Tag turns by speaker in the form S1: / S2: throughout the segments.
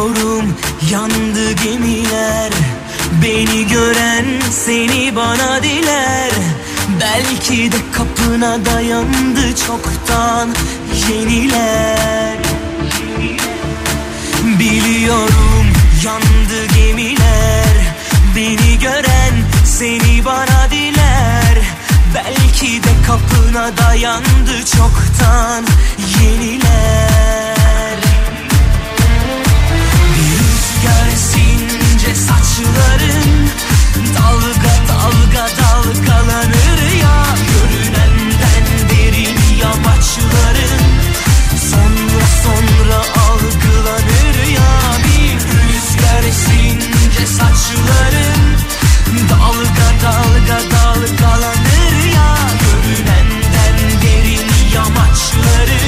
S1: Biliyorum yandı gemiler. Beni gören seni bana diler. Belki de kapına dayandı çoktan yeniler. Biliyorum yandı gemiler. Beni gören seni bana diler. Belki de kapına dayandı çoktan yeniler saçların Dalga dalga dalgalanır ya. Görünenden derin yamaçların Sonra sonra algılanır ya. Bir rüzgar esince saçların Dalga dalga dalgalanır ya. Görünenden derin yamaçların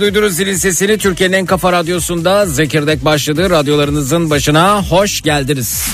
S2: Duydunuz zilin sesini Türkiye'nin en kafa radyosunda Zekirdek başladı. Radyolarınızın başına hoş geldiniz.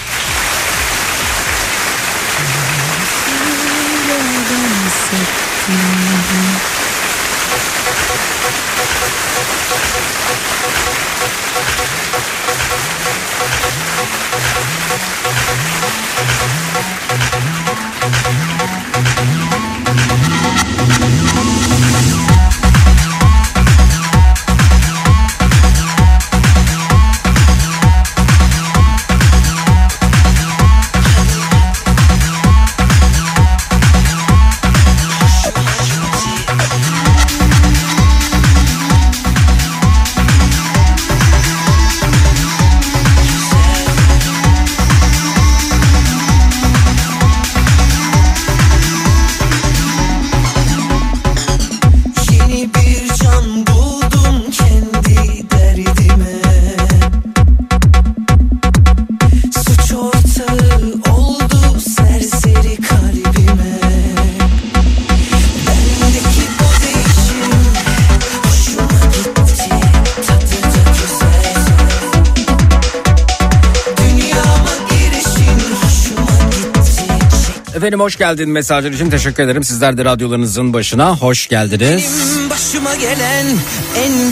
S2: Hoş geldin mesajlar için teşekkür ederim. Sizler de radyolarınızın başına hoş geldiniz.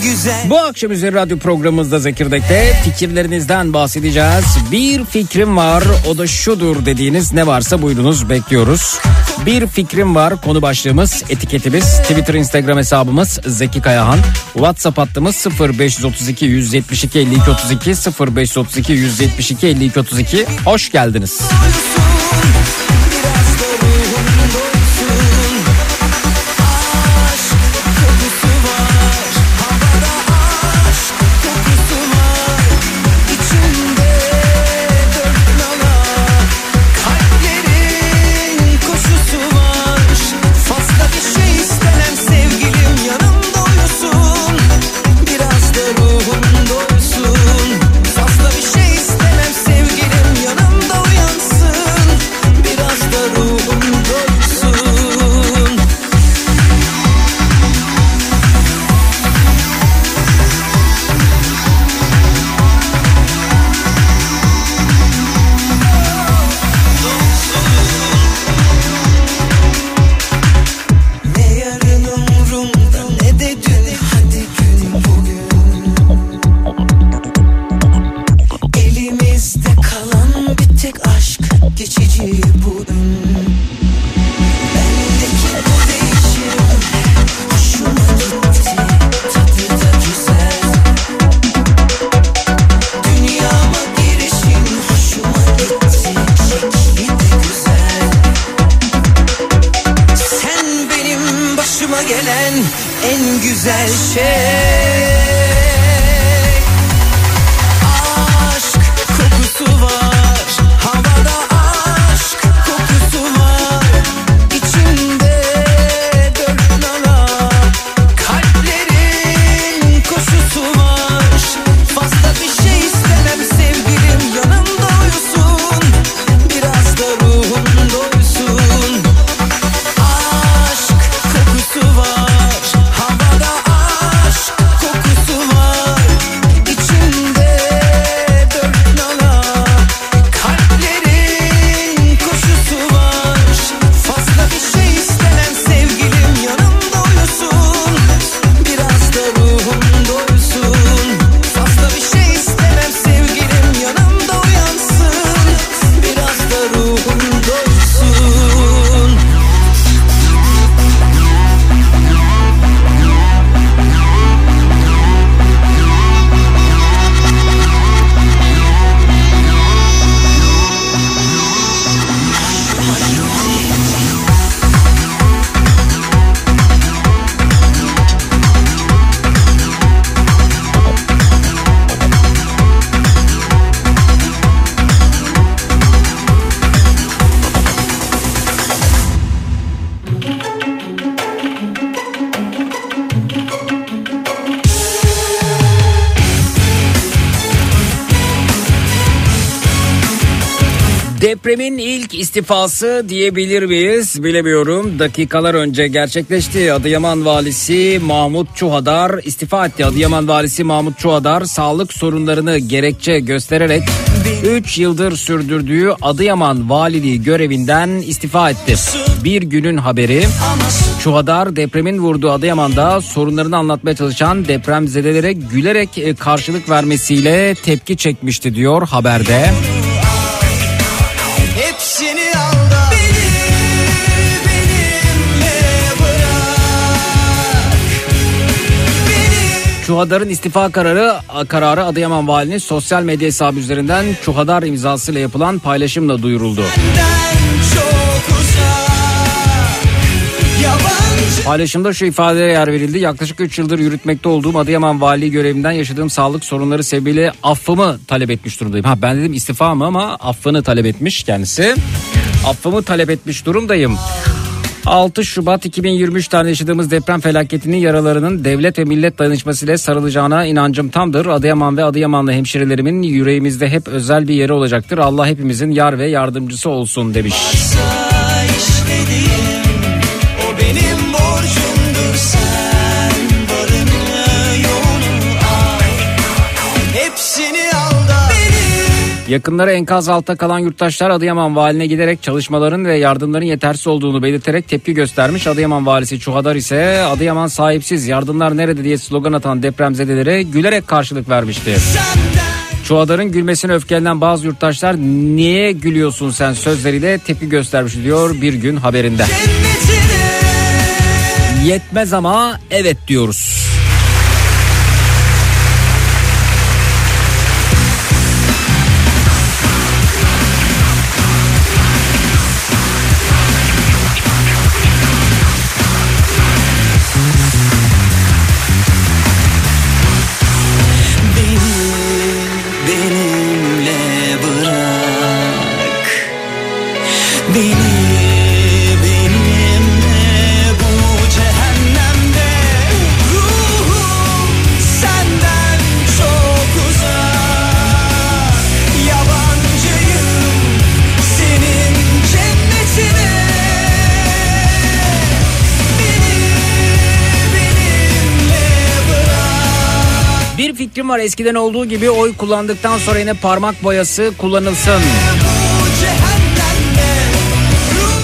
S3: Güzel
S2: Bu akşam üzeri radyo programımızda Zekirdek'te fikirlerinizden bahsedeceğiz. Bir fikrim var o da şudur dediğiniz ne varsa buyurunuz bekliyoruz. Bir fikrim var konu başlığımız etiketimiz Twitter Instagram hesabımız Zeki Kayahan. WhatsApp hattımız 0532 172 52 32 0532 172 52 32 hoş geldiniz.
S3: İstifası diyebilir miyiz bilemiyorum. Dakikalar önce gerçekleşti. Adıyaman valisi Mahmut Çuhadar istifa etti. Adıyaman valisi Mahmut Çuhadar sağlık sorunlarını gerekçe göstererek 3 yıldır sürdürdüğü Adıyaman valiliği görevinden istifa etti. Bir günün haberi Çuhadar depremin vurduğu Adıyaman'da sorunlarını anlatmaya çalışan depremzedelere gülerek e, karşılık vermesiyle tepki çekmişti diyor haberde.
S4: Hepsini
S3: Çuhadar'ın istifa kararı kararı Adıyaman Valinin sosyal medya hesabı üzerinden Çuhadar imzasıyla yapılan paylaşımla duyuruldu. Paylaşımda şu ifadelere yer verildi. Yaklaşık 3 yıldır yürütmekte olduğum Adıyaman Valiliği görevinden yaşadığım sağlık sorunları sebebiyle affımı talep etmiş durumdayım. Ha ben dedim istifa mı ama affını talep etmiş kendisi. Affımı talep etmiş durumdayım. 6 Şubat 2023 tarihinde yaşadığımız deprem felaketinin yaralarının devlet ve millet dayanışmasıyla sarılacağına inancım tamdır. Adıyaman ve Adıyamanlı hemşerilerimin yüreğimizde hep özel bir yeri olacaktır. Allah hepimizin yar ve yardımcısı olsun demiş.
S4: Varsa
S3: Yakınları enkaz altta kalan yurttaşlar Adıyaman valine giderek çalışmaların ve yardımların yetersiz olduğunu belirterek tepki göstermiş. Adıyaman valisi Çuhadar ise Adıyaman sahipsiz yardımlar nerede diye slogan atan depremzedelere gülerek karşılık vermişti. Çuhadar'ın gülmesine öfkelenen bazı yurttaşlar niye gülüyorsun sen sözleriyle tepki göstermiş diyor bir gün haberinde.
S4: cennetine
S3: Yetmez ama evet diyoruz. Var eskiden olduğu gibi oy kullandıktan sonra yine parmak boyası kullanılsın.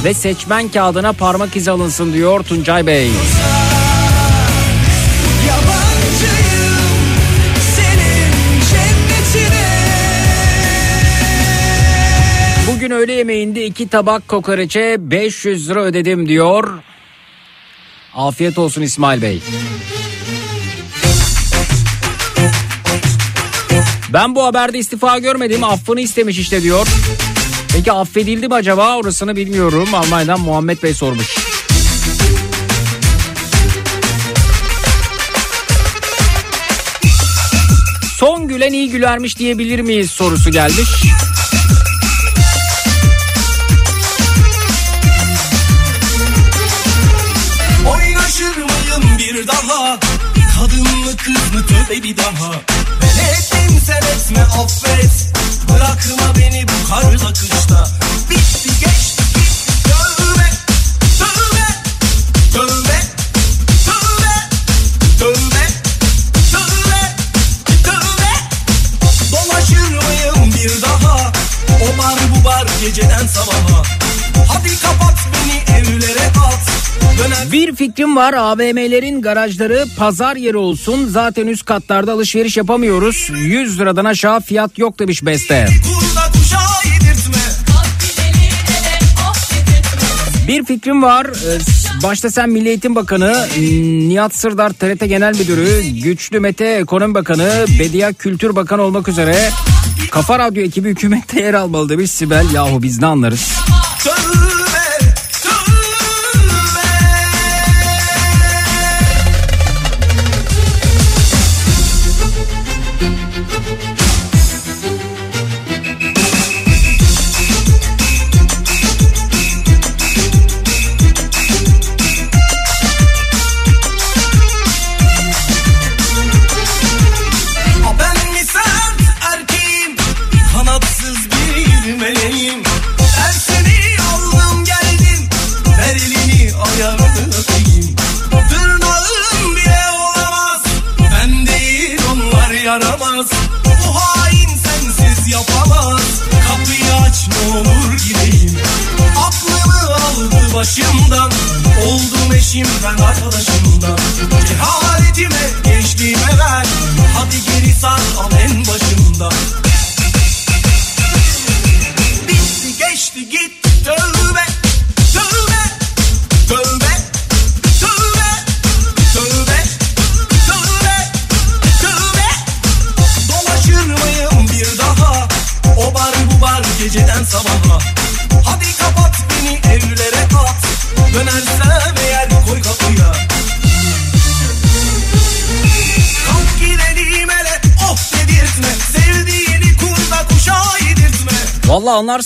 S3: Ve seçmen kağıdına parmak izi alınsın diyor Tuncay Bey. Bugün öğle yemeğinde iki tabak kokoreçe 500 lira ödedim diyor. Afiyet olsun İsmail Bey. Ben bu haberde istifa görmedim affını istemiş işte diyor. Peki affedildi mi acaba orasını bilmiyorum. Almanya'dan Muhammed Bey sormuş. Son gülen iyi gülermiş diyebilir miyiz sorusu gelmiş.
S4: Oynaşır mıyım bir daha Kadın mı kız mı tövbe bir daha sen etme affet. Bırakma beni bu karla kışta Bitti geçti gitti. Tövbe Tövbe Tövbe Tövbe Tövbe Dolaşır mıyım bir daha? O bar bu bar geceden sabaha
S3: Bir fikrim var AVM'lerin garajları pazar yeri olsun. Zaten üst katlarda alışveriş yapamıyoruz. 100 liradan aşağı fiyat yok demiş Beste. Bir fikrim var. Ee, Başta sen Milli Eğitim Bakanı, Nihat Sırdar TRT Genel Müdürü, Güçlü Mete Ekonomi Bakanı, Bediye Kültür Bakanı olmak üzere Kafa Radyo ekibi hükümette yer almalı demiş Sibel. Yahu biz ne anlarız?
S4: Tövbe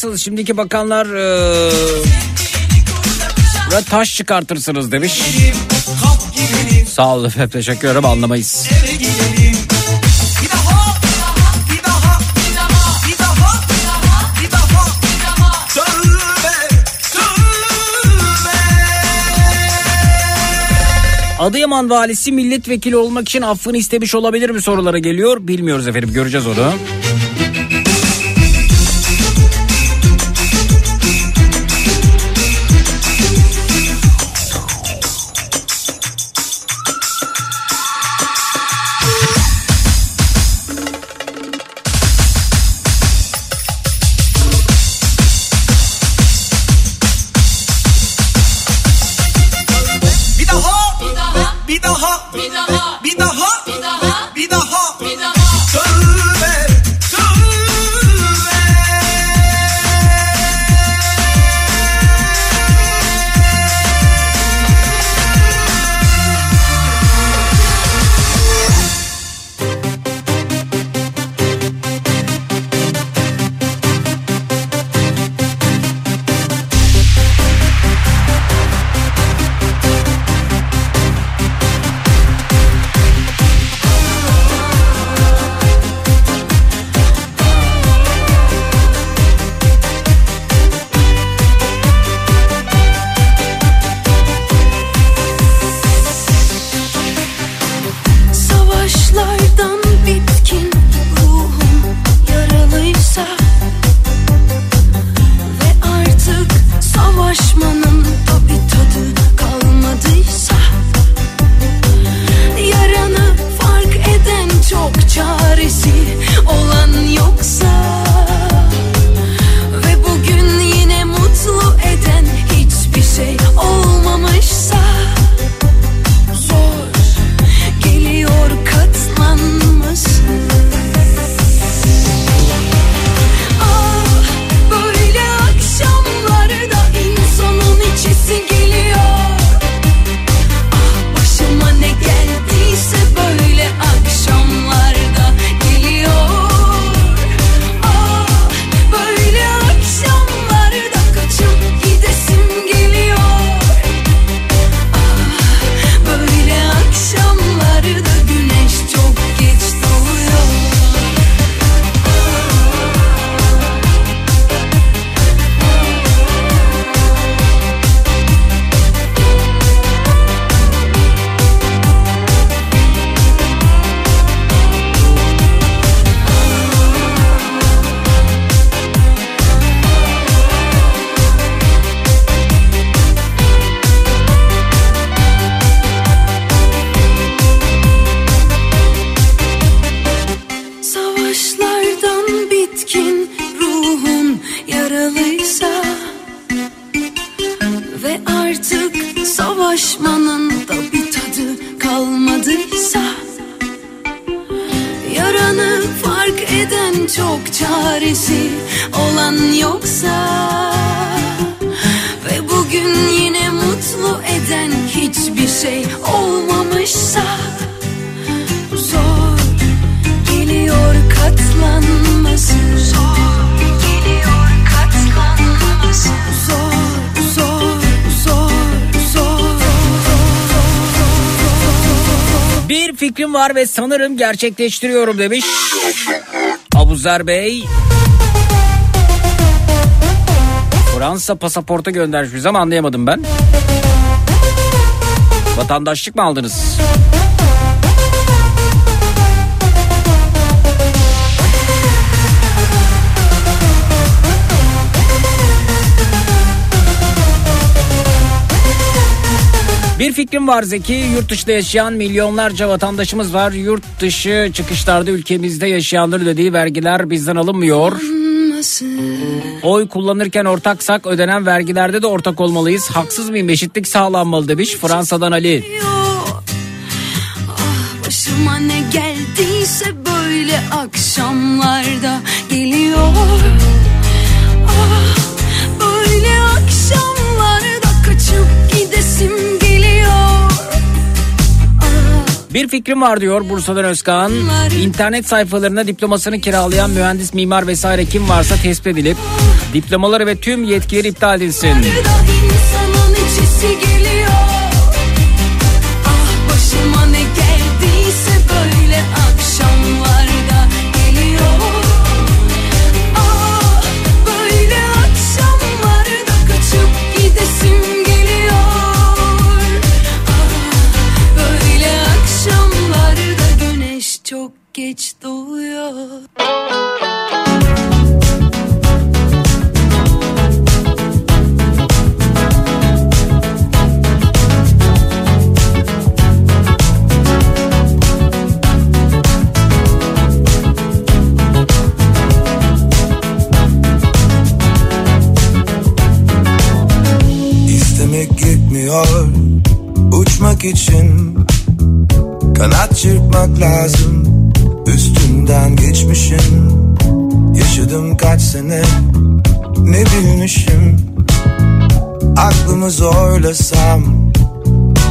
S2: nasıl şimdiki bakanlar e, taş çıkartırsınız demiş. Sağ olun efendim teşekkür ederim anlamayız. Adıyaman valisi milletvekili olmak için affını istemiş olabilir mi sorulara geliyor. Bilmiyoruz efendim göreceğiz onu. gerçekleştiriyorum demiş. Abuzer Bey. Fransa pasaporta göndermiş bize ama anlayamadım ben. Vatandaşlık mı aldınız?
S3: Fikrim var Zeki. Yurt dışında yaşayan milyonlarca vatandaşımız var. Yurt dışı çıkışlarda ülkemizde yaşayanların ödediği vergiler bizden alınmıyor. Oy kullanırken ortaksak ödenen vergilerde de ortak olmalıyız. Haksız mıyım? Eşitlik sağlanmalı demiş Fransa'dan Ali.
S2: Ah başıma ne geldiyse böyle akşamlarda geliyor Ah
S3: Bir fikrim var diyor Bursa'dan Özkan. İnternet sayfalarında diplomasını kiralayan mühendis, mimar vesaire kim varsa tespit edilip diplomaları ve tüm yetkileri iptal edilsin.
S5: Kanat çırpmak lazım. Üstünden geçmişin Yaşadım kaç sene. Ne bilmişim? Aklımı zorlasam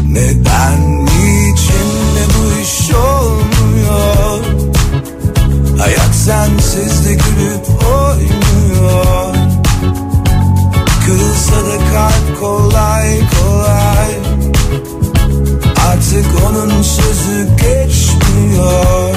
S5: Neden niçin de bu iş olmuyor? Hayat sensiz de gülüp oynuyor. Kırılsa da kalp kolay kolay Artık onun sözü geçmiyor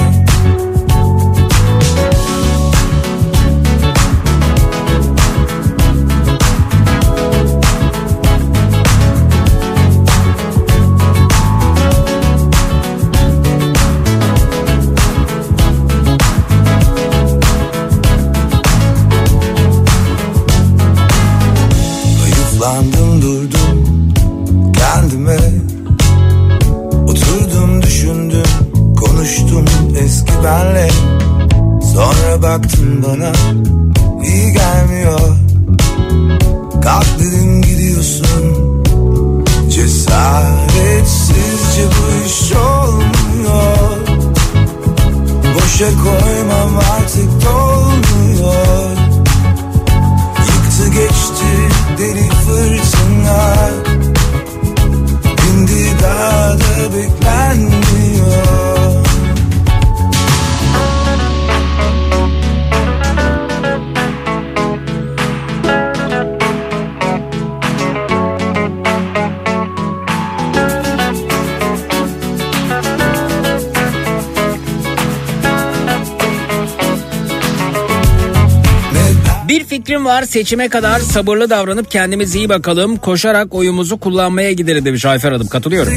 S3: Bir fikrim var seçime kadar sabırlı davranıp kendimize iyi bakalım. Koşarak oyumuzu kullanmaya gideriz demiş Ayfer Hanım. Katılıyorum.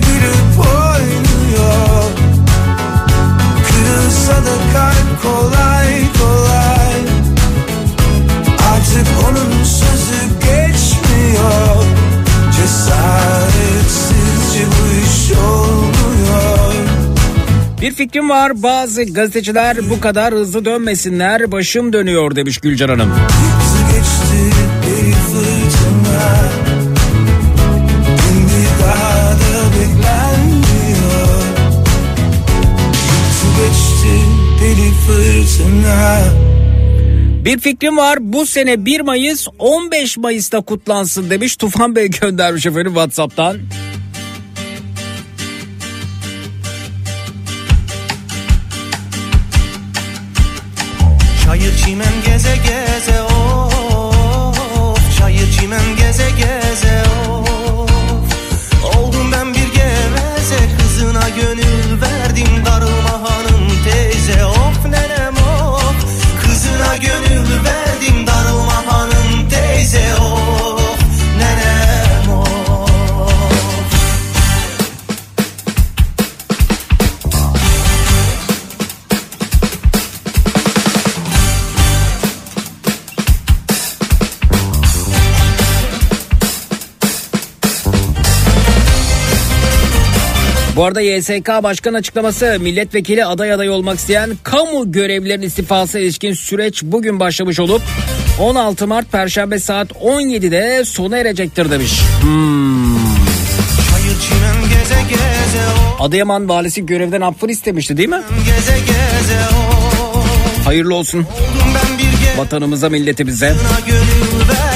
S5: Kırılsa da kalp kolay
S3: Bir fikrim var bazı gazeteciler bu kadar hızlı dönmesinler başım dönüyor demiş Gülcan Hanım. Bir fikrim var bu sene 1 Mayıs 15 Mayıs'ta kutlansın demiş Tufan Bey göndermiş efendim Whatsapp'tan. Bu arada YSK Başkan açıklaması milletvekili aday aday olmak isteyen kamu görevlilerinin istifası ilişkin süreç bugün başlamış olup 16 Mart Perşembe saat 17'de sona erecektir demiş.
S6: Çimen geze geze
S3: Adıyaman valisi görevden affını istemişti değil mi?
S6: Geze geze
S3: Hayırlı olsun vatanımıza milletimize.
S6: Gönül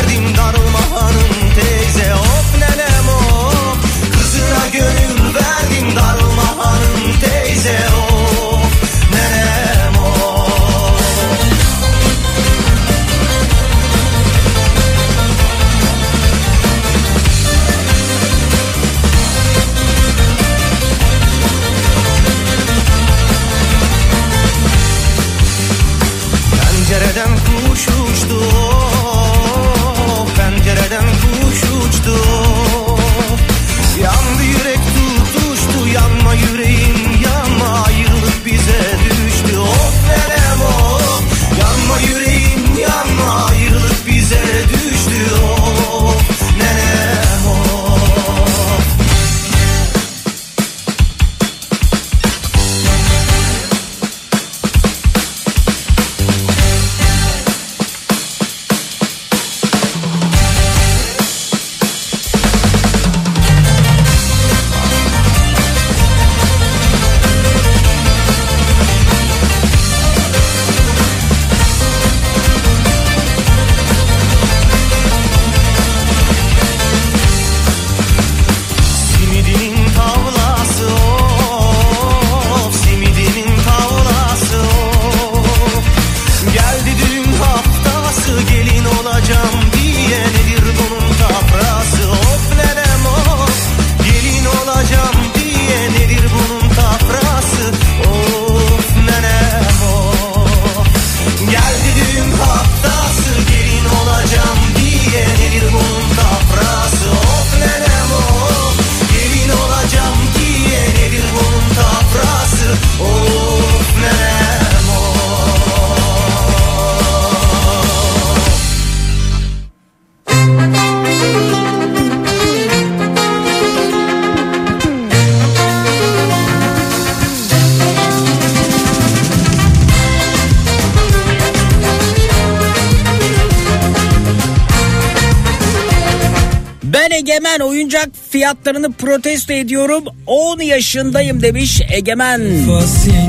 S3: fiyatlarını protesto ediyorum. 10 yaşındayım demiş Egemen.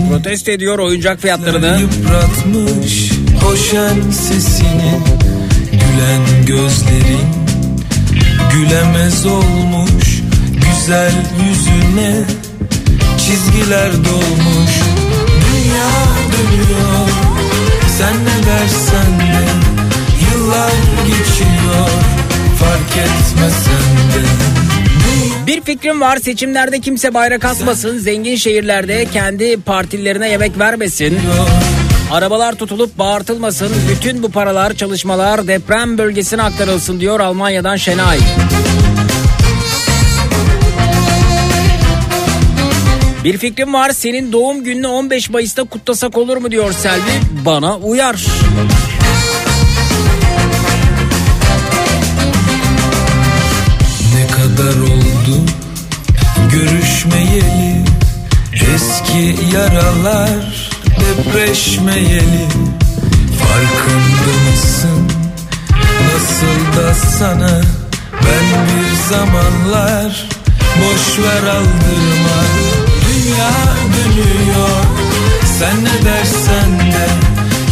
S3: Protesto ediyor oyuncak fiyatlarını.
S7: Yıpratmış o şen sesini Gülen gözlerin Gülemez olmuş Güzel yüzüne Çizgiler dolmuş Dünya dönüyor Sen ne dersen de Yıllar geçiyor Fark etmesen de
S3: Bir fikrim var seçimlerde kimse bayrak asmasın. Zengin şehirlerde kendi partilerine yemek vermesin. Arabalar tutulup bağırtılmasın. Bütün bu paralar çalışmalar deprem bölgesine aktarılsın diyor Almanya'dan Şenay. Bir fikrim var senin doğum gününü 15 Mayıs'ta kutlasak olur mu diyor Selvi. Bana uyar.
S7: Ne kadar oldu. Görüşmeyeli Eski yaralar depreşmeyeli. Farkında mısın? Nasıl da sana Ben bir zamanlar boş ver aldırma. Dünya dönüyor sen ne dersen de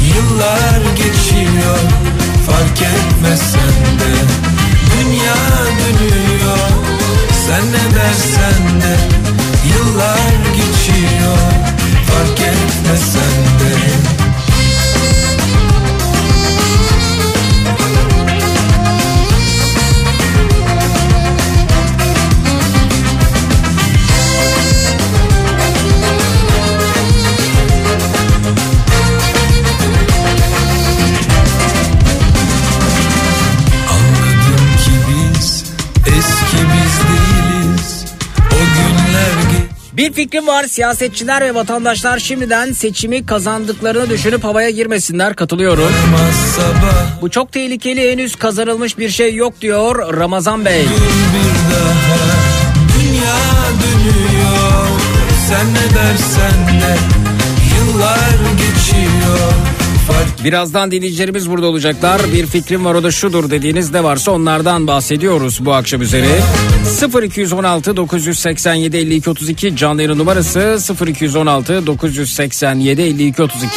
S7: Yıllar geçiyor. Fark etmesen de Dünya dönüyor sen ne dersen de Yıllar geçiyor fark etmesen de
S3: Bir fikrim var siyasetçiler ve vatandaşlar şimdiden seçimi kazandıklarını düşünüp havaya girmesinler katılıyorum. Bu çok tehlikeli henüz kazanılmış bir şey yok diyor Ramazan Bey.
S7: Dünya dönüyor Sen ne dersen de Yıllar geçiyor
S3: Birazdan dinleyicilerimiz burada olacaklar. Bir fikrim var o da şudur dediğiniz ne varsa onlardan bahsediyoruz bu akşam üzeri. 0216 987 52 32 canlı yayın numarası 0216 987 52 32.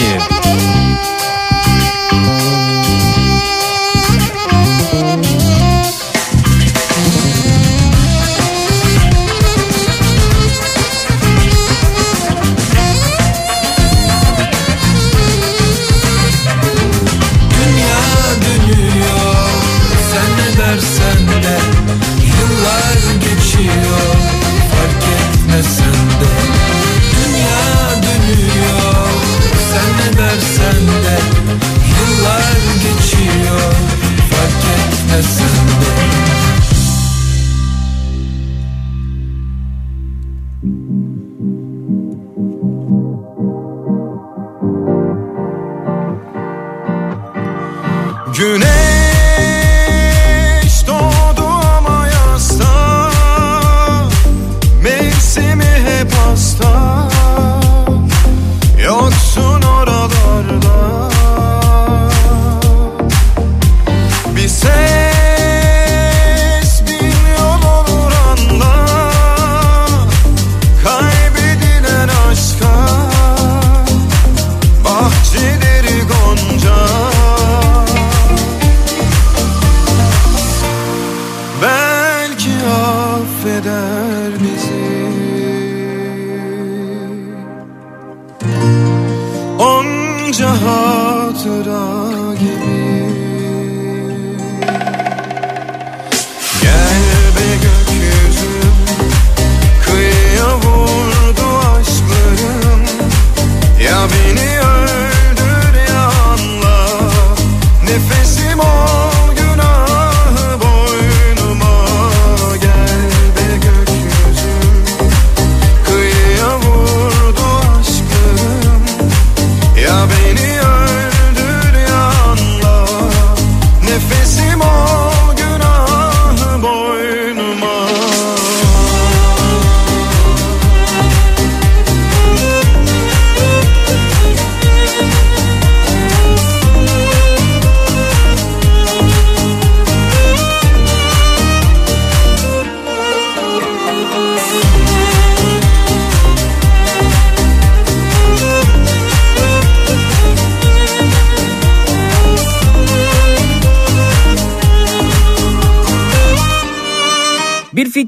S3: Defensimo.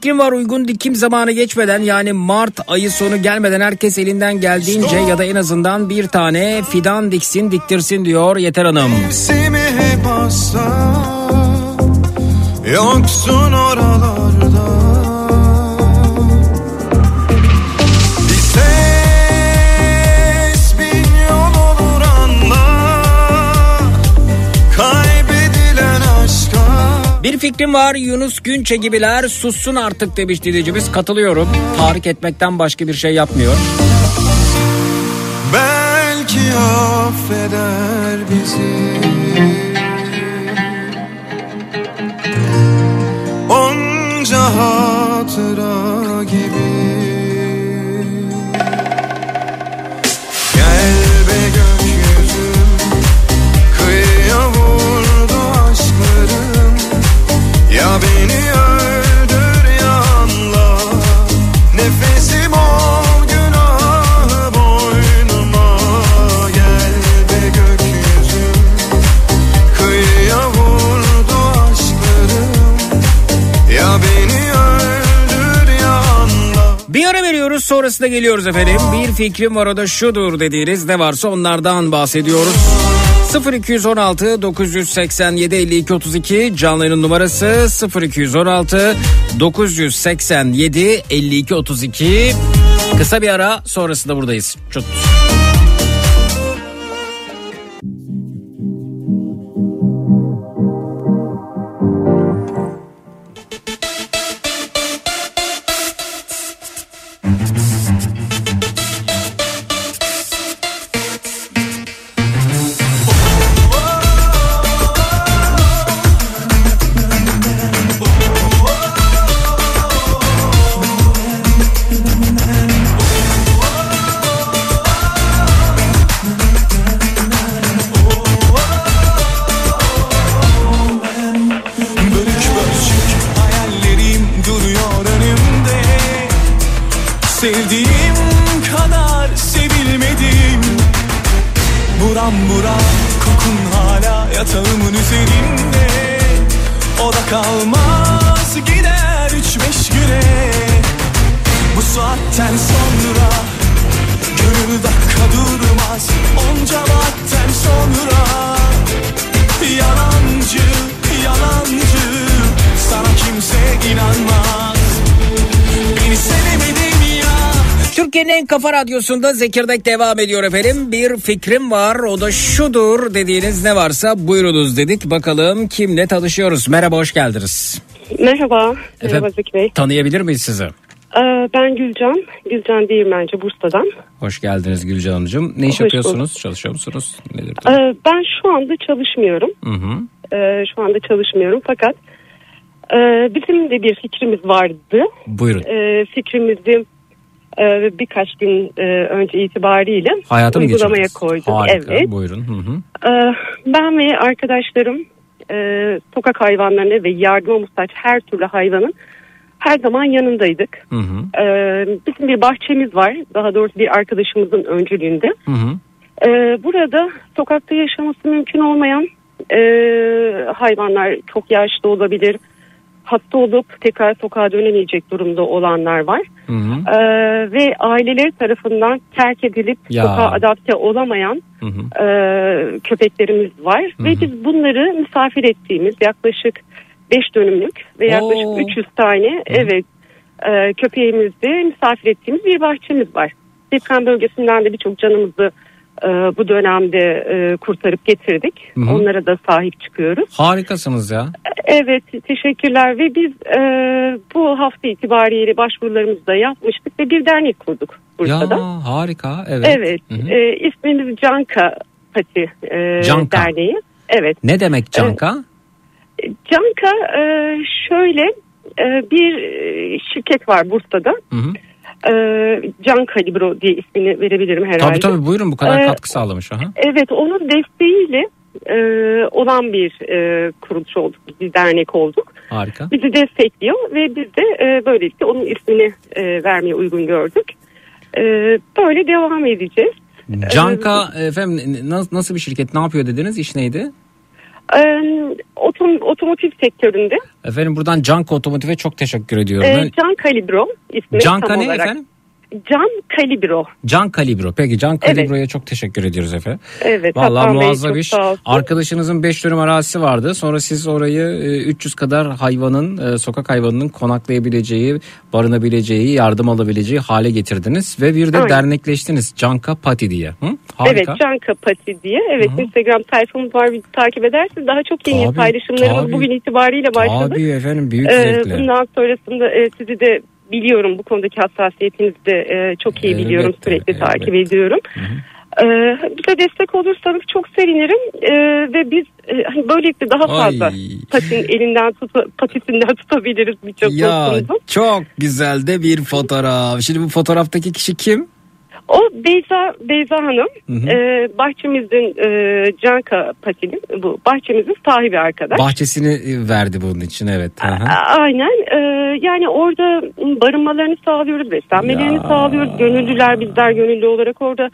S3: Fikrim var uygun dikim zamanı geçmeden yani Mart ayı sonu gelmeden herkes elinden geldiğince ya da en azından bir tane fidan diksin diktirsin diyor Yeter Hanım.
S4: Yoksun oralarda Bir
S3: fikrim var Yunus Günçe gibiler sussun artık demiş dinleyicimiz katılıyorum. Tahrik etmekten başka bir şey yapmıyor.
S4: Belki affeder bizi Onca hatıra
S3: sonrasında geliyoruz efendim. Bir fikrim var o da şudur dediğiniz ne varsa onlardan bahsediyoruz. 0216 987 52 32 canlı yayının numarası 0216 987 52 32 kısa bir ara sonrasında buradayız. Çut. Kafa radyosunda Zekirdek devam ediyor efendim. Bir fikrim var o da şudur dediğiniz ne varsa buyurunuz dedik. Bakalım kimle tanışıyoruz. Merhaba hoş geldiniz.
S8: Merhaba. Merhaba
S3: Efendim?
S8: Zeki Bey.
S3: Tanıyabilir miyiz sizi?
S8: Ee, ben Gülcan. Gülcan Değirmenci Bursa'dan.
S3: Hoş geldiniz Gülcan Hanımcığım. Ne iş
S8: Hoş
S3: yapıyorsunuz? Çalışıyor musunuz? Nedir?
S8: Ee, ben şu anda çalışmıyorum.
S3: Hı hı.
S8: Ee, şu anda çalışmıyorum fakat e, bizim de bir fikrimiz vardı.
S3: Buyurun.
S8: Ee, fikrimizi e, birkaç gün e, önce itibariyle
S3: Hayata
S8: uygulamaya koyduk.
S3: Harika.
S8: Evet.
S3: Buyurun. Hı hı.
S8: Ee, ben ve arkadaşlarım e, sokak hayvanlarına ve yardıma muhtaç her türlü hayvanın her zaman yanındaydık.
S3: Hı hı.
S8: Ee, bizim bir bahçemiz var. Daha doğrusu bir arkadaşımızın öncülüğünde.
S3: Hı hı.
S8: Ee, burada sokakta yaşaması mümkün olmayan e, hayvanlar çok yaşlı olabilir. Hasta olup tekrar sokağa dönemeyecek durumda olanlar var.
S3: Hı hı.
S8: Ee, ve aileleri tarafından terk edilip
S3: Ya.
S8: sokağa adapte olamayan
S3: Hı hı.
S8: e, köpeklerimiz var. Ve biz bunları misafir ettiğimiz yaklaşık 5 dönümlük ve yaklaşık
S3: Oo.
S8: 300 tane evet e, köpeğimizi misafir ettiğimiz bir bahçemiz var. Deprem bölgesinden de birçok canımızı e, bu dönemde e, kurtarıp getirdik.
S3: Hı hı.
S8: Onlara da sahip çıkıyoruz.
S3: Harikasınız ya.
S8: Evet teşekkürler ve biz e, bu hafta itibariyle başvurularımızı da yapmıştık ve bir dernek kurduk Bursa'da.
S3: Ya harika. Evet.
S8: Evet
S3: Hı hı.
S8: e, ismimiz Canka Pati e,
S3: Canka.
S8: Derneği. Evet
S3: Ne demek Canka?
S8: Canka e, şöyle e, bir e, şirket var Bursa'da.
S3: Hı hı.
S8: E, Can Kalibro diye ismini verebilirim herhalde.
S3: Tabii tabii buyurun bu kadar
S8: Ee,
S3: katkı sağlamış. Aha.
S8: Evet onun desteğiyle e, olan bir e, kuruluş olduk. Bir dernek olduk.
S3: Harika.
S8: Bizi destekliyor ve biz de e, böylelikle onun ismini e, vermeye uygun gördük. E, böyle devam edeceğiz.
S3: Canka efendim na- nasıl bir şirket ne yapıyor dediniz iş neydi?
S8: E, otom, otomotiv sektöründe
S3: Efendim buradan Canka Otomotiv'e çok teşekkür ediyorum.
S8: e, Can Kalibro ismi
S3: Canka
S8: tam
S3: ne
S8: olarak.
S3: efendim?
S8: Can Kalibro.
S3: Can Kalibro. Peki Can Kalibro'ya çok teşekkür ediyoruz efendim.
S8: Evet,
S3: Vallahi muazzam iş. Arkadaşınızın 5 dönüm arazisi vardı. Sonra siz orayı e, 300 kadar hayvanın, e, sokak hayvanının konaklayabileceği, barınabileceği, yardım alabileceği hale getirdiniz. Ve bir de
S8: Aynen.
S3: dernekleştiniz. Canka Pati diye. Hı? Harika.
S8: Evet Can Kapati diye. Evet Instagram sayfamız var. Bizi takip edersiniz. Daha çok yeni
S3: Tabii,
S8: paylaşımlarımız
S3: tabii.
S8: bugün itibariyle başladı.
S3: Tabii efendim büyük
S8: Ee,
S3: zevkle.
S8: bundan sonrasında e, sizi de biliyorum bu konudaki hassasiyetinizi de e, çok iyi biliyorum.
S3: Elbette,
S8: Sürekli
S3: elbette.
S8: takip ediyorum. Ee, bize destek olursanız çok sevinirim Ee, ve biz e, hani böylelikle daha fazla
S3: Ay.
S8: patin elinden tuta, patisinden tutabiliriz birçok
S3: Ya çok güzel de bir fotoğraf. Şimdi bu fotoğraftaki kişi kim?
S8: O Beyza Beyza Hanım
S3: hı.
S8: e, bahçemizin e, Canka Patili bu bahçemizin sahibi arkadaş.
S3: Bahçesini e, verdi bunun için evet. Hı hı.
S8: A- Aynen e, yani orada barınmalarını sağlıyoruz, beslenmelerini
S3: Ya.
S8: sağlıyoruz. Gönüllüler bizler gönüllü olarak orada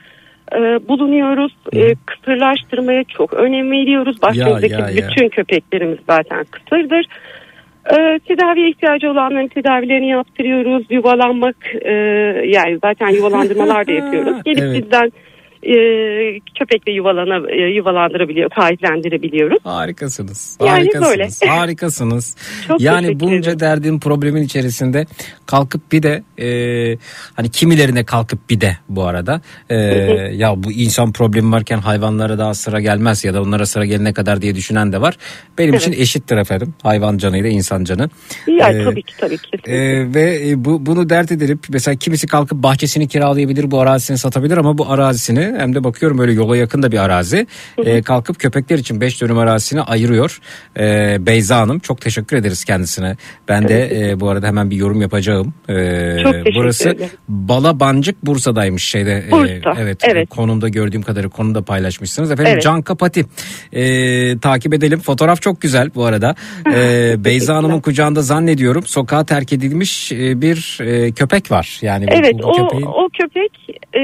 S8: e, bulunuyoruz. E, kısırlaştırmaya çok önem veriyoruz. Bahçemizdeki
S3: ya, ya.
S8: bütün köpeklerimiz zaten kısırdır. E, tedaviye ihtiyacı olanların tedavilerini yaptırıyoruz. Yuvalanmak e, yani zaten yuvalandırmalar da yapıyoruz. Gelip
S3: Evet.
S8: bizden e, köpekle yuvalana, e, yuvalandırabiliyor, sahiplendirebiliyoruz.
S3: Harikasınız.
S8: Yani
S3: harikasınız.
S8: böyle.
S3: Harikasınız.
S8: Çok
S3: yani bunca derdin problemin içerisinde kalkıp bir de e, hani kimilerine kalkıp bir de bu arada e, ya bu insan problemi varken hayvanlara daha sıra gelmez ya da onlara sıra gelene kadar diye düşünen de var. Benim için eşittir efendim hayvan canıyla insan canı.
S8: Ya
S3: Ee,
S8: tabii ki tabii ki.
S3: Ee, ve e, bu bunu dert edilip mesela kimisi kalkıp bahçesini kiralayabilir bu arazisini satabilir ama bu arazisini hem de bakıyorum böyle yola yakın da bir arazi. E, kalkıp köpekler için 5 dönüm arazisini ayırıyor. E, Beyza Hanım çok teşekkür ederiz kendisine. Ben de e, bu arada hemen bir yorum yapacağım. E,
S8: Çok teşekkür
S3: burası
S8: ederim.
S3: Balabancık Bursa'daymış şeyde. E,
S8: Bursa,
S3: evet,
S8: evet.
S3: konumda gördüğüm kadarıyla konuda paylaşmışsınız. Efendim
S8: Evet.
S3: Can Kapati e, takip edelim. Fotoğraf çok güzel bu arada. E, Beyza Hanım'ın kucağında zannediyorum sokağa terk edilmiş e, bir e, köpek var. Yani bu-
S8: Evet
S3: bu,
S8: o,
S3: köpeğin
S8: o köpek e,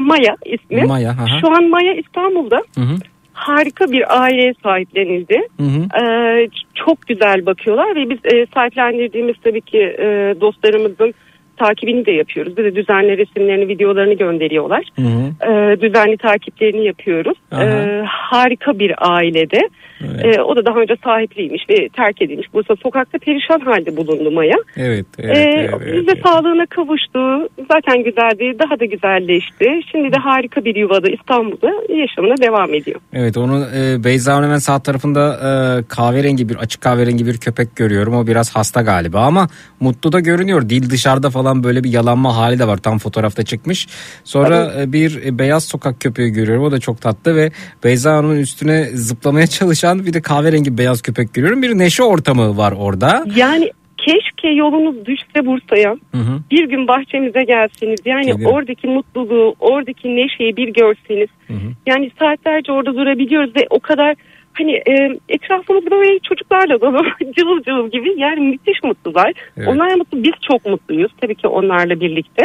S8: Maya ismi.
S3: Maya. aha.
S8: Şu an Maya İstanbul'da.
S3: Hı hı.
S8: Harika bir aileye sahiplenildi.
S3: Hı hı.
S8: Ee, çok güzel bakıyorlar ve biz e, sahiplendirdiğimiz tabii ki e, dostlarımızın takibini de yapıyoruz. Bize düzenli resimlerini, videolarını gönderiyorlar.
S3: Hı hı.
S8: Ee, düzenli takiplerini yapıyoruz.
S3: Aha.
S8: Ee, harika bir ailede.
S3: Evet.
S8: Ee, o da daha önce sahipliymiş ve terk edilmiş. Bursa sokakta perişan halde bulundu Maya.
S3: Evet, evet,
S8: Ee,
S3: evet, evet,
S8: biz de
S3: evet.
S8: sağlığına kavuştu. Zaten güzeldi. Daha da güzelleşti. Şimdi de harika bir yuvada İstanbul'da yaşamına devam ediyor.
S3: Evet onu e, Beyza hemen sağ tarafında e, kahverengi bir açık kahverengi bir köpek görüyorum. O biraz hasta galiba ama mutlu da görünüyor. Dil dışarıda falan böyle bir yalanma hali de var. Tam fotoğrafta çıkmış. Sonra e, bir e, beyaz sokak köpeği görüyorum. O da çok tatlı ve Beyza Hanım'ın üstüne zıplamaya çalışan bir de kahverengi beyaz köpek görüyorum. Bir neşe ortamı var orada.
S8: Yani keşke yolunuz düşse Bursa'ya.
S3: Hı hı.
S8: Bir gün bahçemize gelseniz. Yani
S3: Gelirim.
S8: oradaki mutluluğu, oradaki neşeyi bir görseniz. Yani saatlerce orada durabiliyoruz ve o kadar hani e, etrafımız böyle çocuklarla dolu cıvıl cıvıl gibi yani müthiş mutlular.
S3: Evet.
S8: Onlar mutlu biz çok mutluyuz tabii ki onlarla birlikte.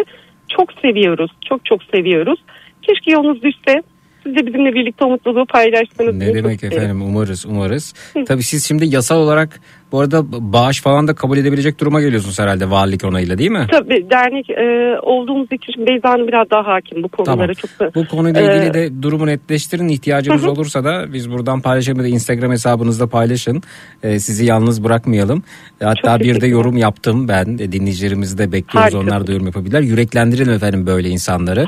S8: Çok seviyoruz çok çok seviyoruz. Keşke yolunuz düşse siz de bizimle birlikte o mutluluğu paylaşsanız.
S3: Ne demek
S8: isterim.
S3: efendim umarız umarız. Tabii siz şimdi yasal olarak bu arada bağış falan da kabul edebilecek duruma geliyorsunuz herhalde valilik onayıyla değil mi?
S8: Tabii dernek e, olduğumuz için Beyza Hanım biraz daha hakim bu konulara
S3: Tamam.
S8: çok da.
S3: Bu konuyla ilgili
S8: Ee,
S3: de durumu netleştirin. İhtiyacınız olursa da biz buradan paylaşalım da Instagram hesabınızda paylaşın. Ee, sizi yalnız bırakmayalım. Ee, Hatta bir de yorum yaptım ben. E, Dinleyicilerimizi de bekliyoruz.
S8: Harikasın.
S3: Onlar da yorum yapabilirler. Yüreklendirelim efendim böyle insanları.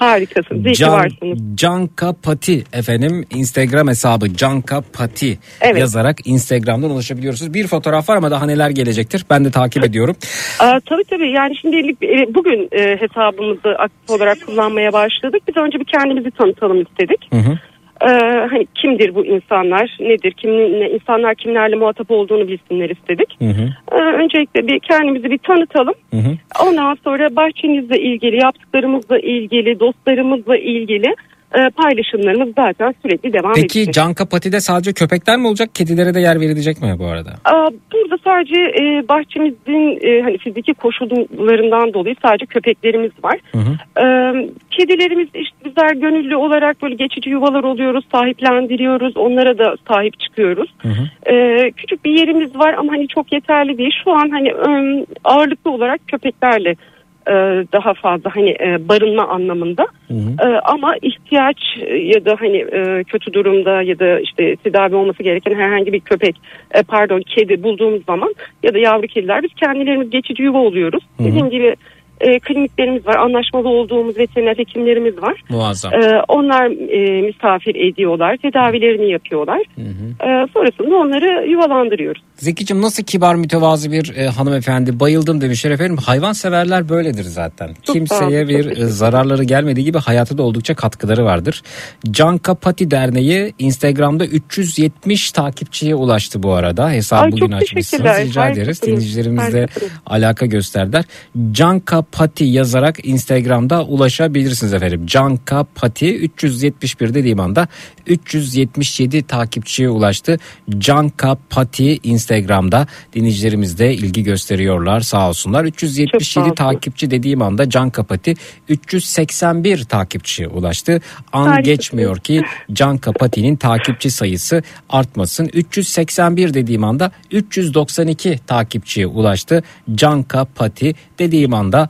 S8: Ki
S3: Can,
S8: varsınız.
S3: Canka Pati efendim Instagram hesabı Canka Pati
S8: Evet.
S3: yazarak Instagram'dan ulaşabiliyorsunuz. Bir fotoğraf var ama daha neler gelecektir ben de takip ediyorum.
S8: Aa, tabii tabii yani şimdilik e, bugün e, hesabımızı aktif olarak kullanmaya başladık. Biz önce bir kendimizi tanıtalım istedik.
S3: Hı hı.
S8: Ee, hani kimdir bu insanlar, nedir, kim, insanlar kimlerle muhatap olduğunu bilsinler istedik.
S3: Hı hı.
S8: Ee, öncelikle bir kendimizi bir tanıtalım.
S3: Hı hı.
S8: Ondan sonra bahçemizle ilgili, yaptıklarımızla ilgili, dostlarımızla ilgili e, paylaşımlarımız zaten sürekli devam
S3: Peki
S8: edecek.
S3: Canka Pati'de sadece köpekler mi olacak? Kedilere de yer verilecek mi bu arada?
S8: Burada sadece e, bahçemizin e, hani fiziki koşullarından dolayı sadece köpeklerimiz var.
S3: Hı hı.
S8: Ee, kedilerimiz işte bizler gönüllü olarak böyle geçici yuvalar oluyoruz, sahiplendiriyoruz, onlara da sahip çıkıyoruz.
S3: Hı hı.
S8: Ee, küçük bir yerimiz var ama hani çok yeterli değil. Şu an hani ağırlıklı olarak köpeklerle e, daha fazla hani e, barınma anlamında.
S3: Hı hı.
S8: Ee, ama ihtiyaç e, ya da hani e, kötü durumda ya da işte tedavi olması gereken herhangi bir köpek e, pardon kedi bulduğumuz zaman ya da yavru kediler biz kendilerimiz geçici yuva oluyoruz.
S3: Hı hı.
S8: Dediğim gibi e, kliniklerimiz var, anlaşmalı olduğumuz veteriner hekimlerimiz var.
S3: Muazzam.
S8: Ee, onlar e, misafir ediyorlar, tedavilerini yapıyorlar.
S3: Hı hı.
S8: Ee, sonrasında onları yuvalandırıyoruz.
S3: Zekicim nasıl kibar mütevazı bir e, hanımefendi bayıldım demişler efendim. Hayvanseverler böyledir zaten.
S8: Çok
S3: Kimseye bir e, zararları gelmediği gibi hayata da oldukça katkıları vardır. Canka Pati Derneği Instagram'da 370 takipçiye ulaştı bu arada. Hesabı
S8: Ay,
S3: bugün açmışsınız. Rica ederiz. Dinleyicilerimiz de alaka gösterdiler. Canka Pati yazarak Instagram'da ulaşabilirsiniz efendim. Canka Pati 371 dediğim anda 377 takipçiye ulaştı. Canka Pati Instagram'da dinleyicilerimiz de ilgi gösteriyorlar sağ olsunlar.
S8: Çok
S3: 377
S8: sağ olsun.
S3: takipçi dediğim anda Canka Pati 381 takipçiye ulaştı. An
S8: Harikasınız.
S3: geçmiyor ki Canka Pati'nin takipçi sayısı artmasın. 381 dediğim anda 392 takipçiye ulaştı. Canka Pati dediğim anda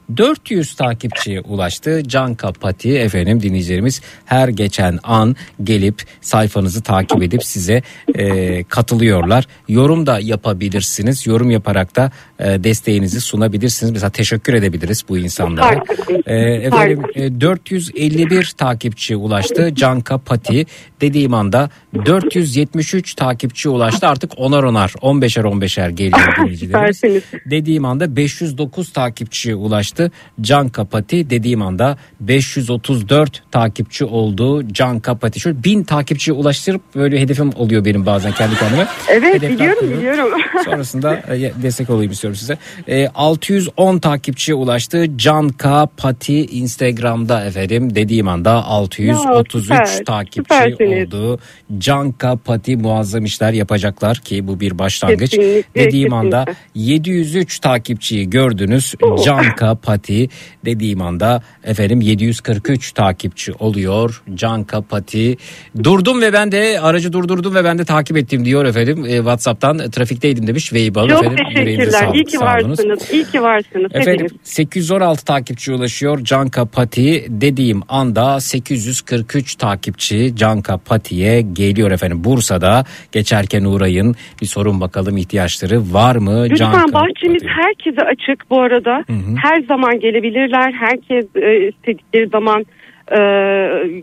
S3: 400 takipçiye ulaştı. Canka Pati efendim dinleyicilerimiz her geçen an gelip sayfanızı takip edip size e, katılıyorlar. Yorum da yapabilirsiniz. Yorum yaparak da e, desteğinizi sunabilirsiniz. Mesela teşekkür edebiliriz bu insanlara. E, efendim e, 451 takipçi ulaştı. Canka Pati dediğim anda 473 takipçi ulaştı. Artık onar onar 15'er 15'er geliyor dinleyicilerimiz. Dediğim anda 509 takipçiye ulaştı. Ulaştı. Can Kapati dediğim anda 534 takipçi oldu. Can Kapati. Şöyle 1000 takipçiye ulaştırıp böyle hedefim oluyor benim bazen kendi kendime.
S8: Evet
S3: Hedefler
S8: biliyorum biliyorum.
S3: Sonrasında e, destek olayım istiyorum size. E, 610 takipçiye ulaştı. Can K Pati Instagram'da efendim dediğim anda 633
S8: Ya, süper,
S3: takipçi
S8: süpersiniz.
S3: oldu. Can K Pati muazzam işler yapacaklar ki bu bir başlangıç.
S8: Kesinlikle,
S3: dediğim anda
S8: kesinlikle.
S3: 703 takipçiyi gördünüz.
S8: Oh.
S3: Can K Pati dediğim anda efendim 743 takipçi oluyor. Can K Pati durdum ve ben de aracı durdurdum ve ben de takip ettim diyor efendim. E, WhatsApp'tan trafikteydim demiş Veybal
S8: Çok
S3: efendim.
S8: Teşekkürler.
S3: sağlık,
S8: İyi ki varsınız. İyi ki varsınız.
S3: Efendim
S8: Hepiniz.
S3: 816 takipçi ulaşıyor Canka Pati dediğim anda 843 takipçi Canka Pati'ye geliyor efendim. Bursa'da geçerken uğrayın bir sorun bakalım ihtiyaçları var mı?
S8: Lütfen
S3: Canka
S8: bahçemiz
S3: Pati?
S8: herkese açık bu arada. Her zaman gelebilirler. Herkes e, istedikleri zaman e,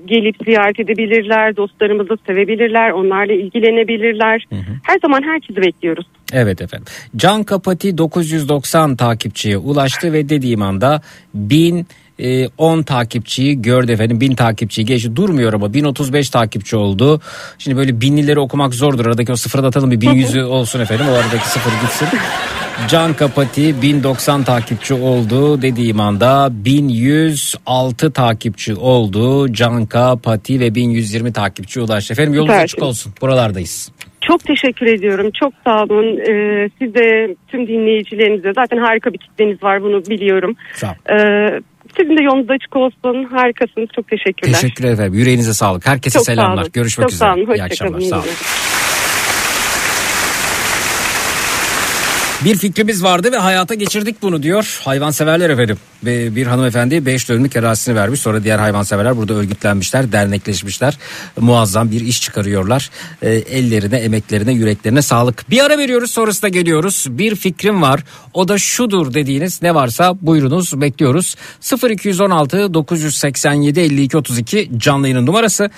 S8: gelip ziyaret edebilirler. Dostlarımızı sevebilirler. Onlarla ilgilenebilirler. Her zaman herkesi bekliyoruz.
S3: Evet efendim. Can Kapati 990 takipçiye ulaştı ve dediğim anda 1000 e, 10 takipçiyi gördü efendim. 1000 takipçiyi geçti. Durmuyor ama 1035 takipçi oldu. Şimdi böyle binlileri okumak zordur. Aradaki o sıfırı da atalım bir 1100'ü olsun efendim. O aradaki sıfır gitsin. Can Kapati 1090 takipçi oldu dediğim anda 1106 takipçi oldu. Can Kapati ve 1120 takipçi ulaştı. Efendim yolunuz
S8: Süper.
S3: açık olsun. Buralardayız.
S8: Çok teşekkür ediyorum. Çok sağ olun. Ee, size, tüm dinleyicilerinize zaten harika bir kitleniz var bunu biliyorum.
S3: Sağ ol.
S8: Ee, sizin de yolunuz açık olsun. Harikasınız. Çok teşekkürler.
S3: Teşekkür ederim. Yüreğinize sağlık. Herkese
S8: Çok
S3: selamlar. Görüşmek
S8: Çok
S3: üzere.
S8: sağ olun.
S3: İyi akşamlar. Sağ olun.
S8: İyi günler.
S3: Bir fikrimiz vardı ve hayata geçirdik bunu diyor hayvanseverler efendim. Bir hanımefendi 5 dönümlük arazisini vermiş. Sonra diğer hayvanseverler burada örgütlenmişler, dernekleşmişler. Muazzam bir iş çıkarıyorlar. E, ellerine, emeklerine, yüreklerine sağlık. Bir ara veriyoruz sonrasında geliyoruz. Bir fikrim var. O da şudur dediğiniz ne varsa buyurunuz bekliyoruz. 0216 987 52 32 canlı yayının numarası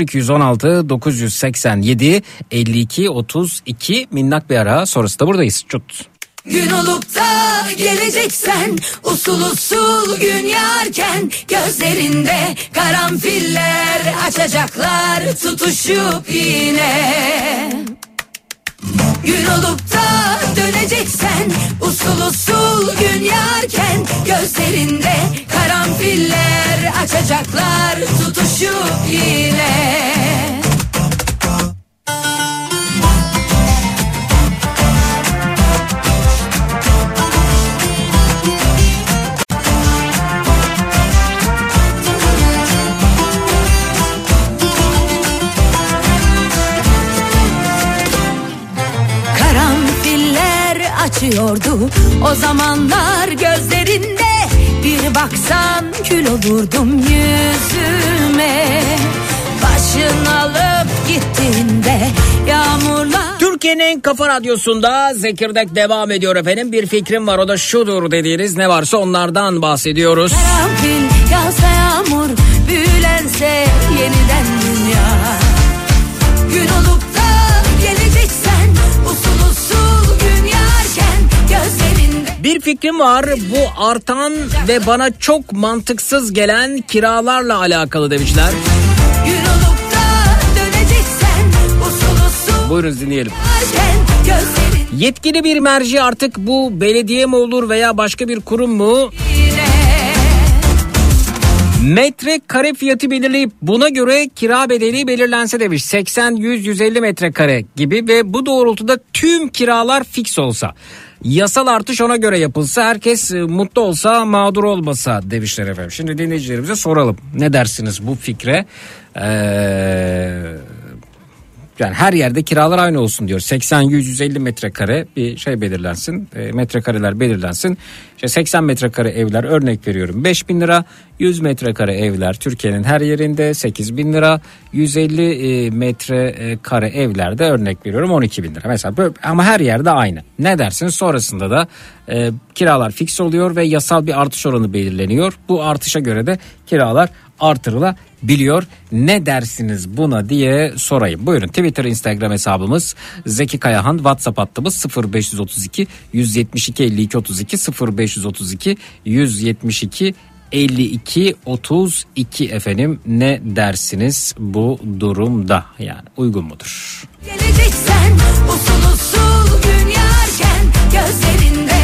S3: 0216 987 52 32 minnak bir ara sonrası da buradayız. Çut.
S2: Gün olup da geleceksen usul usul gün yarken gözlerinde karanfiller açacaklar tutuşup yine. Gün olup da döneceksen usul usul gün yarken gözlerinde karanfiller açacaklar tutuşup yine. Açıyordu o zamanlar gözlerinde Bir baksan kül olurdum yüzüme Başın alıp gittiğinde yağmurlar
S3: Türkiye'nin en kafa radyosunda Zekirdek devam ediyor efendim. Bir fikrim var o da şudur dediğiniz ne varsa onlardan bahsediyoruz.
S2: Karanfil yağsa yağmur büyülense yeniden dünya Gün olup
S3: Bir fikrim var bu artan ve bana çok mantıksız gelen kiralarla alakalı demişler. Buyurun dinleyelim. Yetkili bir merci artık bu belediye mi olur veya başka bir kurum mu?
S2: Yine
S3: Metre kare fiyatı belirleyip buna göre kira bedeli belirlense demiş. 80, 100, 150 metrekare gibi ve bu doğrultuda tüm kiralar fix olsa. Yasal artış ona göre yapılsa herkes e, mutlu olsa mağdur olmasa demişler efendim. Şimdi dinleyicilerimize soralım. Ne dersiniz bu fikre? Ee, yani her yerde kiralar aynı olsun diyor. 80 100 150 metrekare bir şey belirlensin. E, metrekareler belirlensin. İşte 80 metrekare evler örnek veriyorum 5000 lira. 100 metrekare evler Türkiye'nin her yerinde 8 bin lira. 150 e, metrekare evlerde örnek veriyorum 12 bin lira. Mesela böyle, ama her yerde aynı. Ne dersiniz? Sonrasında da e, kiralar fix oluyor ve yasal bir artış oranı belirleniyor. Bu artışa göre de kiralar artırılabiliyor. Ne dersiniz buna diye sorayım. Buyurun Twitter, Instagram hesabımız Zeki Kayahan, WhatsApp hattımız 0532 172 52 32 0532 172 52 32 efendim ne dersiniz bu durumda yani uygun mudur?
S2: Geleceksen usul usul gün yarken gözlerinde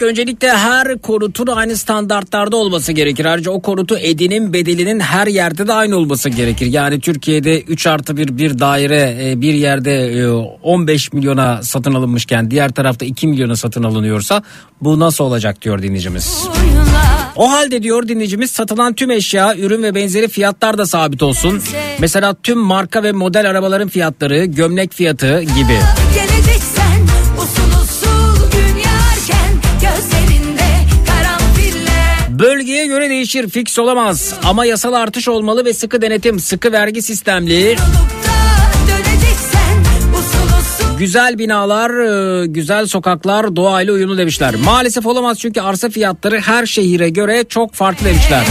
S3: Ki öncelikle her konutun aynı standartlarda olması gerekir. Ayrıca o konutu edinin bedelinin her yerde de aynı olması gerekir. Yani Türkiye'de 3 artı 1 bir daire e, bir yerde e, 15 milyona satın alınmışken diğer tarafta 2 milyona satın alınıyorsa bu nasıl olacak diyor dinleyicimiz. O halde diyor dinleyicimiz satılan tüm eşya, ürün ve benzeri fiyatlar da sabit olsun. Mesela tüm marka ve model arabaların fiyatları, gömlek fiyatı gibi. Bölgeye göre değişir, fix olamaz. Ama yasal artış olmalı ve sıkı denetim, sıkı vergi sistemli. Güzel binalar, e, güzel sokaklar doğayla uyumlu demişler. Maalesef olamaz çünkü arsa fiyatları her şehire göre çok farklı demişler.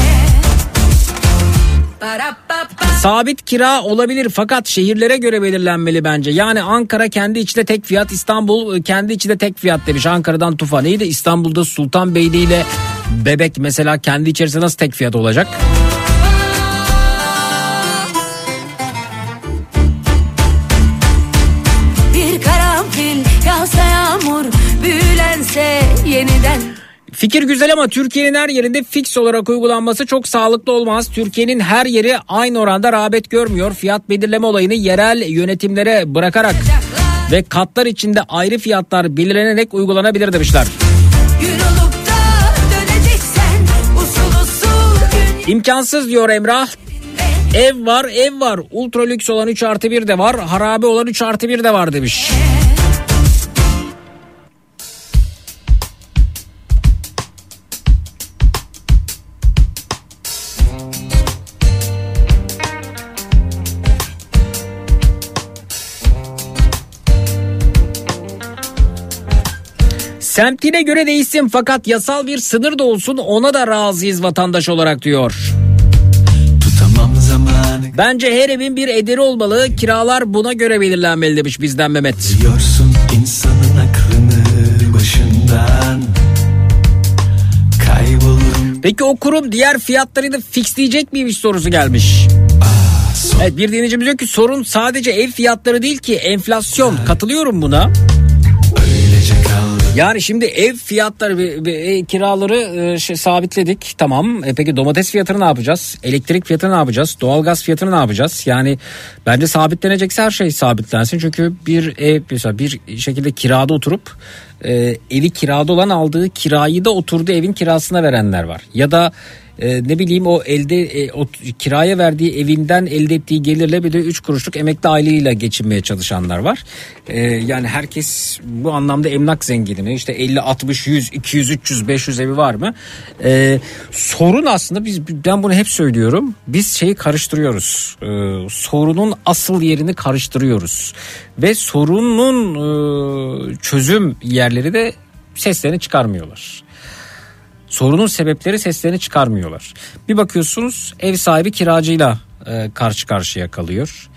S3: Sabit kira olabilir fakat şehirlere göre belirlenmeli bence. Yani Ankara kendi içinde tek fiyat, İstanbul e, kendi içinde tek fiyat demiş. Ankara'dan Tufa neydi? İstanbul'da Sultanbeyli ile Bebek mesela kendi içerisinde nasıl tek fiyat olacak?
S2: Bir karanfil yağsa yağmur büyülense yeniden.
S3: Fikir güzel ama Türkiye'nin her yerinde fix olarak uygulanması çok sağlıklı olmaz. Türkiye'nin her yeri aynı oranda rağbet görmüyor. Fiyat belirleme olayını yerel yönetimlere bırakarak ve katlar içinde ayrı fiyatlar belirlenerek uygulanabilir demişler. İmkansız diyor Emrah. Ev var ev var. Ultra lüks olan 3 artı 1 de var. Harabe olan 3 artı 1 de var demiş. Semtine göre değişsin fakat yasal bir sınır da olsun ona da razıyız vatandaş olarak diyor. Bence her evin bir ederi olmalı. Kiralar buna göre belirlenmeli demiş bizden Mehmet.
S7: Diyorsun insanın aklını başından Kaybolurum
S3: Peki o kurum diğer fiyatları da fixleyecek miymiş sorusu gelmiş.
S7: son
S3: Evet bir dinleyicimiz diyor ki sorun sadece ev fiyatları değil ki enflasyon. Katılıyorum buna. Yani şimdi ev fiyatları ve, kiraları e, şey, sabitledik tamam. E, peki domates fiyatını ne yapacağız? Elektrik fiyatını ne yapacağız? Doğalgaz fiyatını ne yapacağız? Yani bence sabitlenecekse her şey sabitlensin. Çünkü bir ev mesela bir şekilde kirada oturup e, evi kirada olan aldığı kirayı da oturduğu evin kirasına verenler var. Ya da e, ne bileyim o elde e, o kiraya verdiği evinden elde ettiği gelirle bir de 3 kuruşluk emekli aylığıyla geçinmeye çalışanlar var. E, yani herkes bu anlamda emlak zengini mi? İşte 50 60 100 200 300 500 evi var mı? E, sorun aslında biz ben bunu hep söylüyorum. Biz şeyi karıştırıyoruz. E, sorunun asıl yerini karıştırıyoruz. Ve sorunun e, çözüm yerleri de seslerini çıkarmıyorlar. Sorunun sebepleri seslerini çıkarmıyorlar. Bir bakıyorsunuz ev sahibi kiracıyla e, karşı karşıya kalıyor.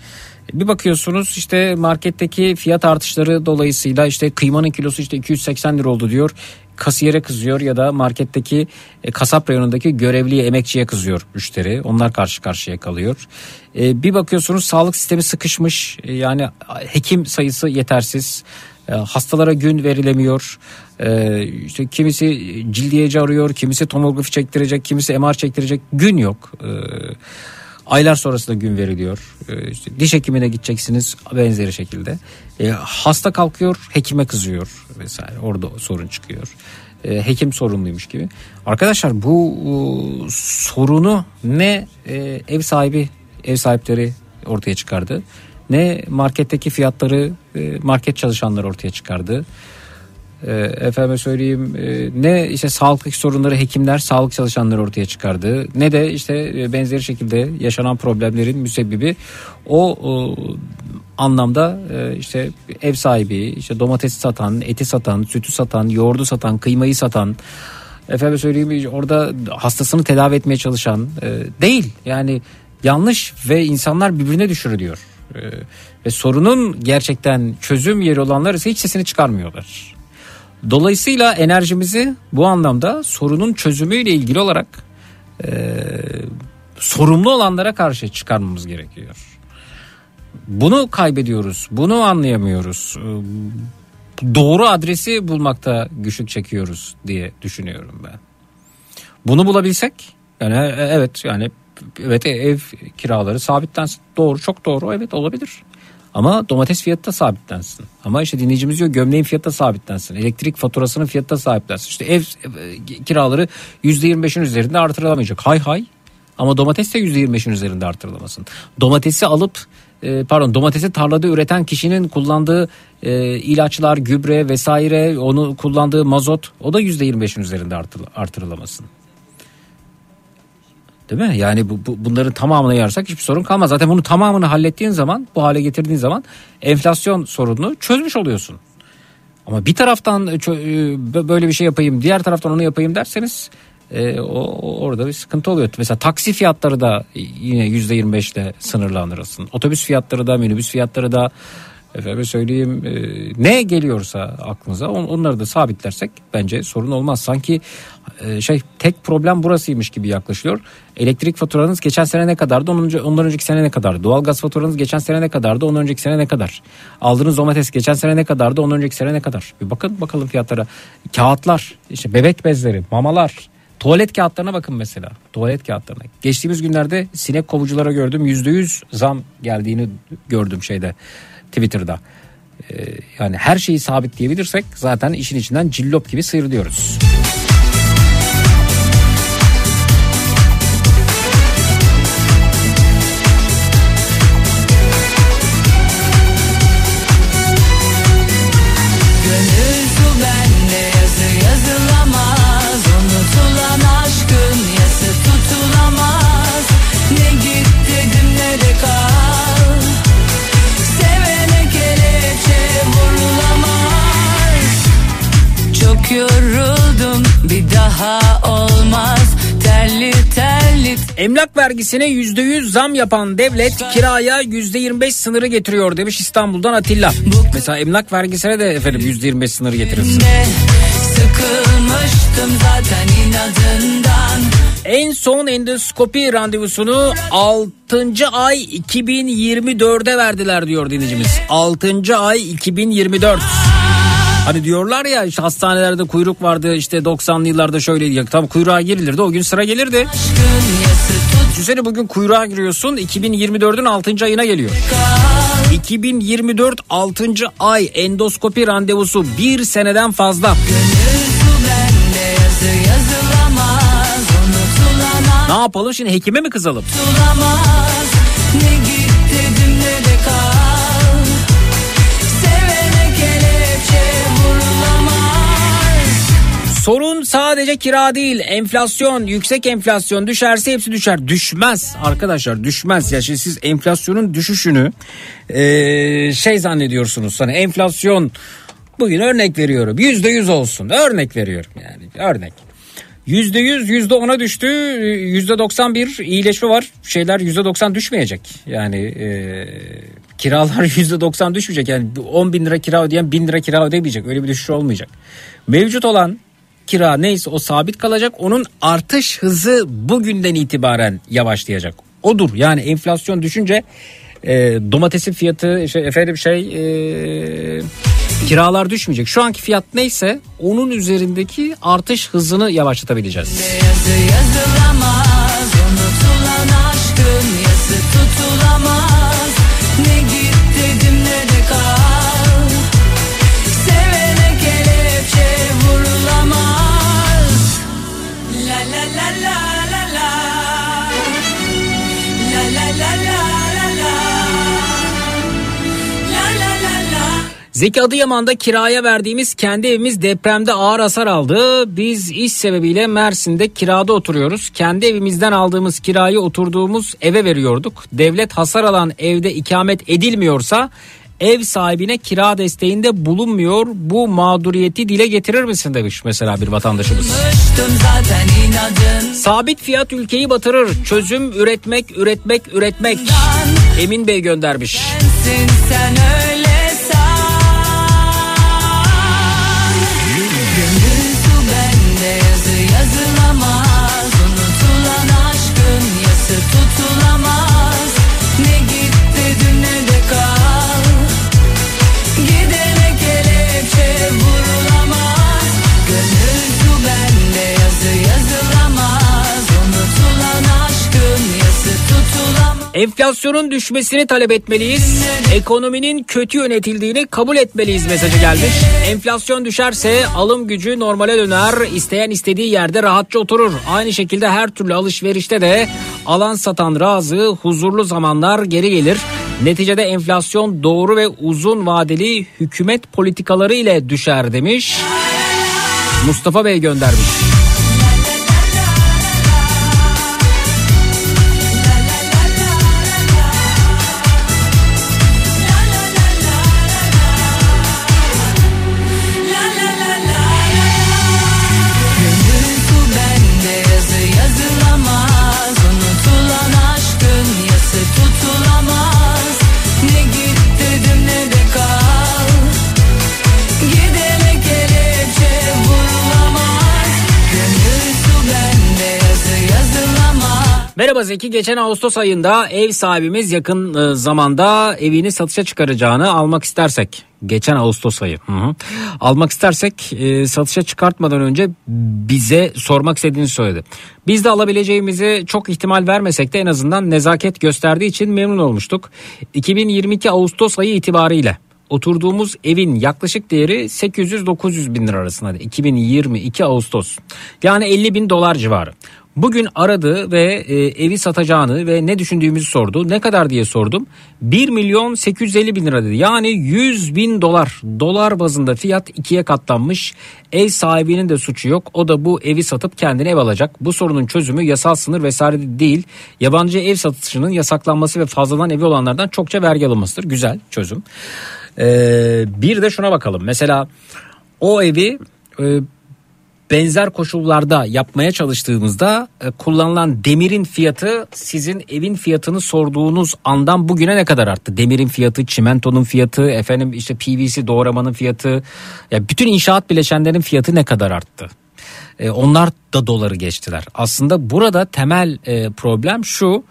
S3: Bir bakıyorsunuz işte marketteki fiyat artışları dolayısıyla işte kıymanın kilosu işte 280 lira oldu diyor. Kasiyere kızıyor ya da marketteki e, kasap reyonundaki görevliye emekçiye kızıyor müşteri. Onlar karşı karşıya kalıyor. E, bir bakıyorsunuz sağlık sistemi sıkışmış E, yani hekim sayısı yetersiz. E, hastalara gün verilemiyor. E, işte kimisi cildiyeci arıyor, kimisi tomografi çektirecek, kimisi MR çektirecek. Gün yok. E, aylar sonrasında gün veriliyor. E, işte diş hekimine gideceksiniz benzeri şekilde. E, hasta kalkıyor, hekime kızıyor vesaire. Orada sorun çıkıyor. E, hekim sorumluymuş gibi. Arkadaşlar bu e, sorunu ne e, ev sahibi, ev sahipleri ortaya çıkardı ne marketteki fiyatları e, market çalışanları ortaya çıkardı. E, efendime söyleyeyim e, ne işte sağlıktaki sorunları hekimler sağlık çalışanları ortaya çıkardı ne de işte e, benzeri şekilde yaşanan problemlerin müsebbibi. O, o anlamda e, işte ev sahibi işte domatesi satan eti satan sütü satan yoğurdu satan kıymayı satan efendim söyleyeyim orada hastasını tedavi etmeye çalışan e, değil. Yani yanlış ve insanlar birbirine düşürülüyor. E, ve sorunun gerçekten çözüm yeri olanlar ise hiç sesini çıkarmıyorlar. Dolayısıyla enerjimizi bu anlamda sorunun çözümüyle ilgili olarak e, sorumlu olanlara karşı çıkarmamız gerekiyor. Bunu kaybediyoruz, bunu anlayamıyoruz. E, Doğru adresi bulmakta güçlük çekiyoruz diye düşünüyorum ben. Bunu bulabilsek yani e, evet yani evet ev kiraları sabitlensin. Doğru çok doğru evet olabilir. Ama domates fiyatı da sabitlensin. Ama işte dinleyicimiz diyor gömleğin fiyatı da sabitlensin. Elektrik faturasının fiyatı da sabitlensin. İşte ev, ev kiraları %25'in üzerinde artırılamayacak. Hay hay. Ama domates de %25'in üzerinde artırılamasın. Domatesi alıp e, pardon domatesi tarlada üreten kişinin kullandığı e, ilaçlar, gübre vesaire onu kullandığı mazot o da %25'in üzerinde artır, artırılamasın. Değil mi? Yani bu, bu, bunların tamamını yarsak hiçbir sorun kalmaz. Zaten bunu tamamını hallettiğin zaman bu hale getirdiğin zaman enflasyon sorununu çözmüş oluyorsun. Ama bir taraftan e, e, böyle bir şey yapayım diğer taraftan onu yapayım derseniz e, o, orada bir sıkıntı oluyor. Mesela taksi fiyatları da yine yüzde 25 ile sınırlandırılsın. Otobüs fiyatları da minibüs fiyatları da efendim söyleyeyim e, ne geliyorsa aklınıza on- onları da sabitlersek bence sorun olmaz. Sanki e, şey tek problem burasıymış gibi yaklaşılıyor. Elektrik faturanız geçen sene ne kadardı? Ondan, önce, ondan önceki sene ne kadardı? Doğalgaz faturanız geçen sene ne kadardı? Ondan önceki sene ne kadar? Aldığınız domates geçen sene ne kadardı? Ondan önceki sene ne kadar? Bir bakın bakalım fiyatlara. Kağıtlar, işte bebek bezleri, mamalar, Tuvalet kağıtlarına bakın mesela. Tuvalet kağıtlarına. Geçtiğimiz günlerde sinek kovuculara gördüm. %100 zam geldiğini gördüm şeyde Twitter'da. Ee, yani her şeyi sabitleyebilirsek zaten işin içinden cillop gibi sıyrılıyoruz.
S1: Gönül daha olmaz Terli terli
S3: Emlak vergisine %100 zam yapan devlet kiraya %25 sınırı getiriyor demiş İstanbul'dan Atilla. Mesela emlak vergisine de efendim %25 sınırı getirilsin.
S1: Sıkılmıştım zaten inadından
S3: En son endoskopi randevusunu 6. ay 2024'e verdiler diyor dinleyicimiz. 6. ay 2024. Hani diyorlar ya işte hastanelerde kuyruk vardı işte 90'lı yıllarda şöyleydi. Ya, Tam kuyruğa girilirdi o gün sıra gelirdi. Düşünsene bugün kuyruğa giriyorsun 2024'ün 6. ayına geliyor. 2024 6. ay endoskopi randevusu bir seneden fazla. Ne yapalım şimdi hekime mi kızalım?
S2: unutulamaz Ne
S3: Sadece kira değil enflasyon yüksek enflasyon düşerse hepsi düşer düşmez arkadaşlar düşmez ya şimdi siz enflasyonun düşüşünü eee, şey zannediyorsunuz hani enflasyon bugün örnek veriyorum yüzde yüz olsun örnek veriyorum yani örnek Yüzde yüz, yüzde ona düştü. Yüzde doksan bir iyileşme var. Şeyler yüzde doksan düşmeyecek. Yani e, kiralar yüzde doksan düşmeyecek. Yani 10 bin lira kira ödeyen bin lira kira ödemeyecek. Öyle bir düşüş olmayacak. Mevcut olan kira neyse o sabit kalacak. Onun artış hızı bugünden itibaren yavaşlayacak. Odur yani enflasyon düşünce e, domatesin fiyatı şey, efendim şey e, kiralar düşmeyecek. Şu anki fiyat neyse onun üzerindeki artış hızını yavaşlatabileceğiz.
S2: Yazı yazılamaz
S3: Zeki Adıyaman'da kiraya verdiğimiz kendi evimiz depremde ağır hasar aldı. Biz iş sebebiyle Mersin'de kirada oturuyoruz. Kendi evimizden aldığımız kirayı oturduğumuz eve veriyorduk. Devlet hasar alan evde ikamet edilmiyorsa ev sahibine kira desteğinde bulunmuyor. Bu mağduriyeti dile getirir misin demiş mesela bir vatandaşımız. Sabit fiyat ülkeyi batırır. Çözüm üretmek, üretmek, üretmek. Emin Bey göndermiş.
S2: Sensin sen öyle
S3: Enflasyonun düşmesini talep etmeliyiz. Ekonominin kötü yönetildiğini kabul etmeliyiz mesajı gelmiş. Enflasyon düşerse alım gücü normale döner. İsteyen istediği yerde rahatça oturur. Aynı şekilde her türlü alışverişte de alan satan razı huzurlu zamanlar geri gelir. Neticede enflasyon doğru ve uzun vadeli hükümet politikaları ile düşer demiş. Mustafa Bey göndermiş. Merhaba Zeki. Geçen Ağustos ayında ev sahibimiz yakın e, zamanda evini satışa çıkaracağını almak istersek. Geçen Ağustos ayı. Hı hı. Almak istersek e, satışa çıkartmadan önce bize sormak istediğini söyledi. Biz de alabileceğimizi çok ihtimal vermesek de en azından nezaket gösterdiği için memnun olmuştuk. 2022 Ağustos ayı itibariyle oturduğumuz evin yaklaşık değeri 800-900 bin lira arasında. 2022 Ağustos. Yani 50 bin dolar civarı. Bugün aradı ve e, evi satacağını ve ne düşündüğümüzü sordu. Ne kadar diye sordum. 1 milyon 850 bin lira dedi. Yani 100 bin dolar. Dolar bazında fiyat ikiye katlanmış. Ev sahibinin de suçu yok. O da bu evi satıp kendine ev alacak. Bu sorunun çözümü yasal sınır vesaire değil. Yabancı ev satışının yasaklanması ve fazladan evi olanlardan çokça vergi alınmasıdır. Güzel çözüm. Ee, bir de şuna bakalım. Mesela o evi e, benzer koşullarda yapmaya çalıştığımızda e, kullanılan demirin fiyatı sizin evin fiyatını sorduğunuz andan bugüne ne kadar arttı? Demirin fiyatı, çimentonun fiyatı, efendim işte PVC doğramanın fiyatı, ya bütün inşaat bileşenlerin fiyatı ne kadar arttı? E, onlar da doları geçtiler. Aslında burada temel e, problem şu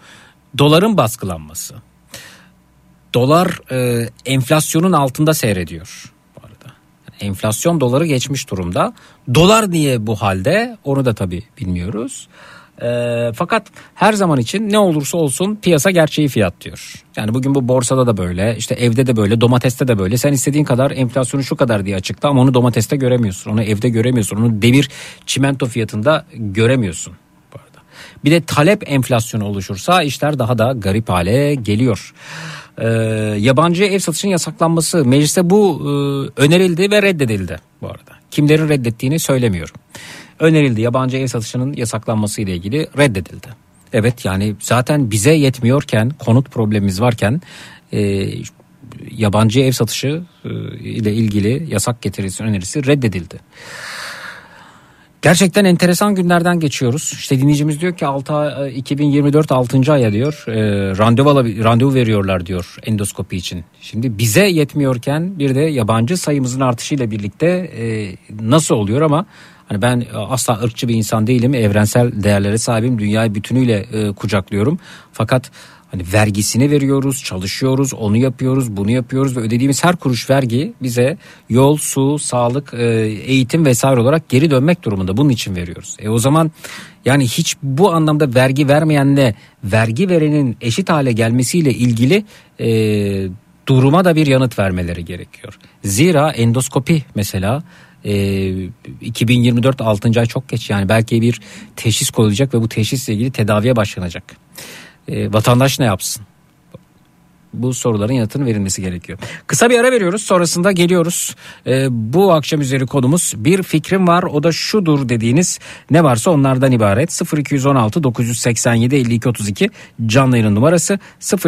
S3: doların baskılanması. Dolar e, enflasyonun altında seyrediyor. Enflasyon doları geçmiş durumda. Dolar niye bu halde onu da tabii bilmiyoruz. Ee, fakat her zaman için ne olursa olsun piyasa gerçeği fiyat diyor. Yani bugün bu borsada da böyle işte evde de böyle domateste de böyle sen istediğin kadar enflasyonu şu kadar diye açıkla ama onu domateste göremiyorsun onu evde göremiyorsun onu demir çimento fiyatında göremiyorsun. Bir de talep enflasyonu oluşursa işler daha da garip hale geliyor. Ee, yabancı ev satışının yasaklanması mecliste bu e, önerildi ve reddedildi bu arada. Kimlerin reddettiğini söylemiyorum. Önerildi yabancı ev satışının yasaklanması ile ilgili reddedildi. Evet yani zaten bize yetmiyorken konut problemimiz varken e, yabancı ev satışı e, ile ilgili yasak getirilsin önerisi reddedildi. Gerçekten enteresan günlerden geçiyoruz. İşte dinleyicimiz diyor ki 6 ay- 2024 6. aya diyor e, randevu randevu veriyorlar diyor endoskopi için. Şimdi bize yetmiyorken bir de yabancı sayımızın artışıyla birlikte e, nasıl oluyor ama hani ben asla ırkçı bir insan değilim. Evrensel değerlere sahibim. Dünyayı bütünüyle e, kucaklıyorum. Fakat Hani vergisini veriyoruz, çalışıyoruz, onu yapıyoruz, bunu yapıyoruz ve ödediğimiz her kuruş vergi bize yol, su, sağlık, e, eğitim vesaire olarak geri dönmek durumunda. Bunun için veriyoruz. E o zaman yani hiç bu anlamda vergi vermeyenle vergi verenin eşit hale gelmesiyle ilgili e, duruma da bir yanıt vermeleri gerekiyor. Zira endoskopi mesela e, 2024 6. ay çok geç yani belki bir teşhis koyulacak ve bu teşhisle ilgili tedaviye başlanacak. E, vatandaş ne yapsın? Bu soruların yanıtının verilmesi gerekiyor. Kısa bir ara veriyoruz sonrasında geliyoruz. E, bu akşam üzeri konumuz bir fikrim var o da şudur dediğiniz ne varsa onlardan ibaret. 0216 987 52 32 canlı yayın numarası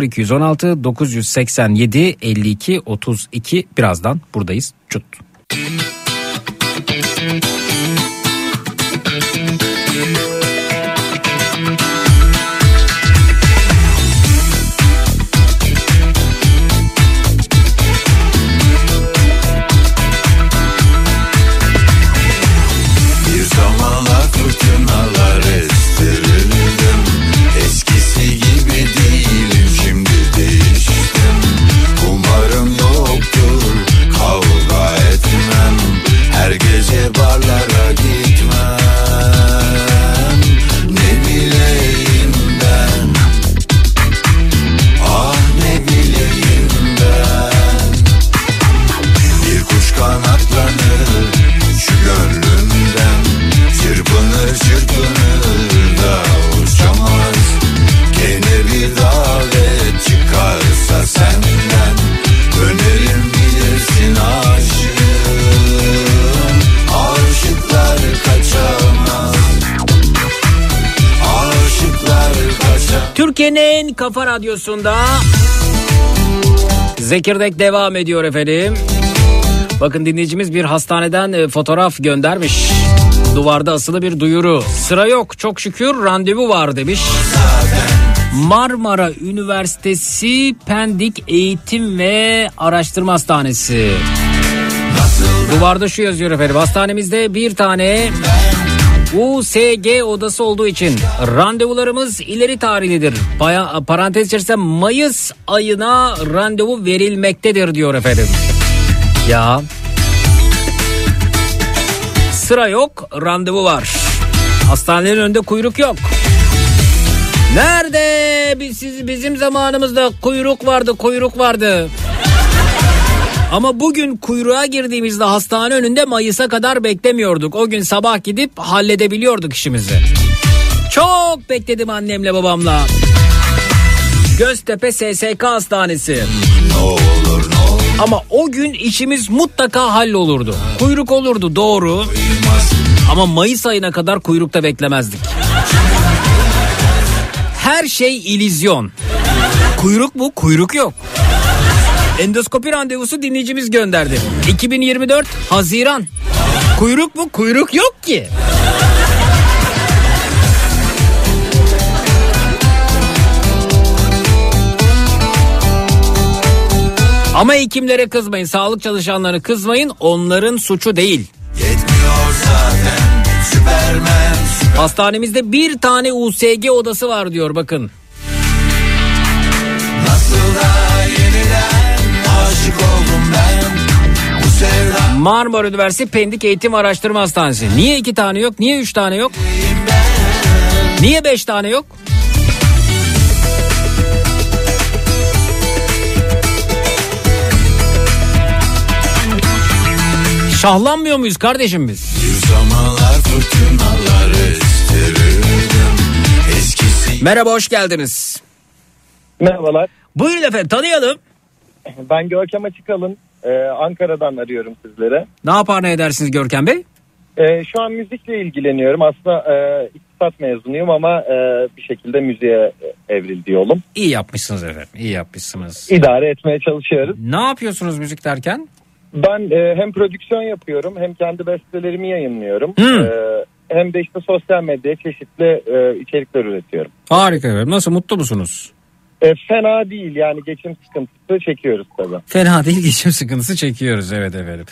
S3: 0216 987 52 32 birazdan buradayız. Çut.
S5: Bir
S3: Türkiye'nin en kafa radyosunda Zekirdek devam ediyor efendim. Bakın dinleyicimiz bir hastaneden e, fotoğraf göndermiş. Duvarda asılı bir duyuru. Sıra yok çok şükür randevu var demiş. Marmara Üniversitesi Pendik Eğitim ve Araştırma Hastanesi. Duvarda şu yazıyor efendim. Hastanemizde bir tane USG odası olduğu için randevularımız ileri tarihlidir. Baya, parantez içerisinde Mayıs ayına randevu verilmektedir diyor efendim. Ya sıra yok randevu var. Hastanelerin önünde kuyruk yok. Nerede biz, bizim zamanımızda kuyruk vardı kuyruk vardı. Ama bugün kuyruğa girdiğimizde hastane önünde Mayıs'a kadar beklemiyorduk. O gün sabah gidip halledebiliyorduk işimizi. Çok bekledim annemle babamla. Göztepe SSK Hastanesi.
S5: Ne olur ne olur
S3: Ama o gün işimiz mutlaka hallolurdu. Kuyruk olurdu doğru. Ama Mayıs ayına kadar kuyrukta beklemezdik. Her şey ilizyon. Kuyruk mu? Kuyruk yok. Endoskopi randevusu dinleyicimiz gönderdi. 2024 Haziran. Kuyruk mu? Kuyruk yok ki. Ama hekimlere kızmayın, sağlık çalışanlarına kızmayın. Onların suçu değil.
S5: Yetmiyor zaten Süpermen süper
S3: Hastanemizde bir tane USG odası var diyor bakın.
S5: Nasıl da aşık oldum ben
S3: Marmara Üniversitesi Pendik Eğitim Araştırma Hastanesi. Niye iki tane yok? Niye üç tane yok? Niye beş tane yok? Şahlanmıyor muyuz kardeşim biz?
S7: Bir zamanlar fırtınalar estirirdim Eskisi
S3: Merhaba hoş geldiniz.
S9: Merhabalar.
S3: Buyurun efendim tanıyalım.
S9: Ben Görkem Açıkalın. Ee, Ankara'dan arıyorum sizlere.
S3: Ne yapar ne edersiniz Görkem Bey?
S9: Ee, şu an müzikle ilgileniyorum. Aslında e, iktisat mezunuyum ama e, bir şekilde müziğe evrildi yolum.
S3: İyi yapmışsınız efendim iyi yapmışsınız.
S9: İdare etmeye çalışıyoruz.
S3: Ne yapıyorsunuz müzik derken?
S9: Ben e, hem prodüksiyon yapıyorum hem kendi bestelerimi yayınlıyorum.
S3: Hmm.
S9: E, hem de işte sosyal medyaya çeşitli e, içerikler üretiyorum.
S3: Harika efendim nasıl mutlu musunuz?
S9: E, fena değil yani geçim sıkıntısı çekiyoruz tabii.
S3: Fena değil geçim sıkıntısı çekiyoruz evet efendim.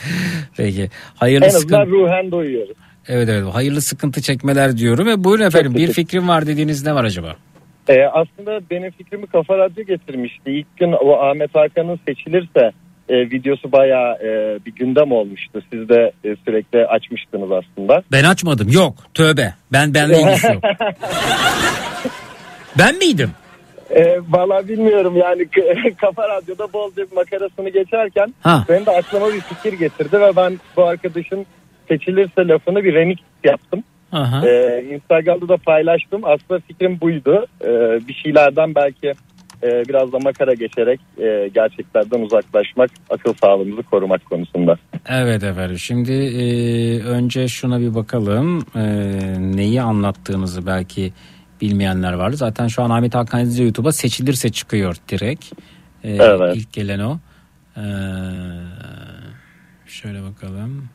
S3: Peki hayırlı
S9: En azından
S3: sıkıntı.
S9: ruhen doyuyoruz.
S3: Evet evet hayırlı sıkıntı çekmeler diyorum ve buyurun efendim bir fikrim var dediğiniz ne var acaba?
S9: E, aslında benim fikrimi Kafa Radyo getirmişti. İlk gün o Ahmet Hakan'ın seçilirse e, videosu bayağı e, bir gündem olmuştu. Siz de e, sürekli açmıştınız aslında.
S3: Ben açmadım yok tövbe ben benle ilgisi yok. ben miydim?
S9: E, Valla bilmiyorum yani Kafa Radyo'da bol bir makarasını geçerken
S3: Ha.
S9: benim de aklıma bir fikir getirdi ve ben bu arkadaşın seçilirse lafını bir remix yaptım.
S3: Aha.
S9: E, Instagram'da da paylaştım. Aslında fikrim buydu. E, bir şeylerden belki e, biraz da makara geçerek e, gerçeklerden uzaklaşmak, akıl sağlığımızı korumak konusunda.
S3: Evet efendim şimdi e, önce şuna bir bakalım E, neyi anlattığınızı belki bilmeyenler vardı. Zaten şu an Ahmet Hakan Yazıcı YouTube'a seçilirse çıkıyor direkt. E,
S9: Evet.
S3: İlk gelen o. E, şöyle bakalım.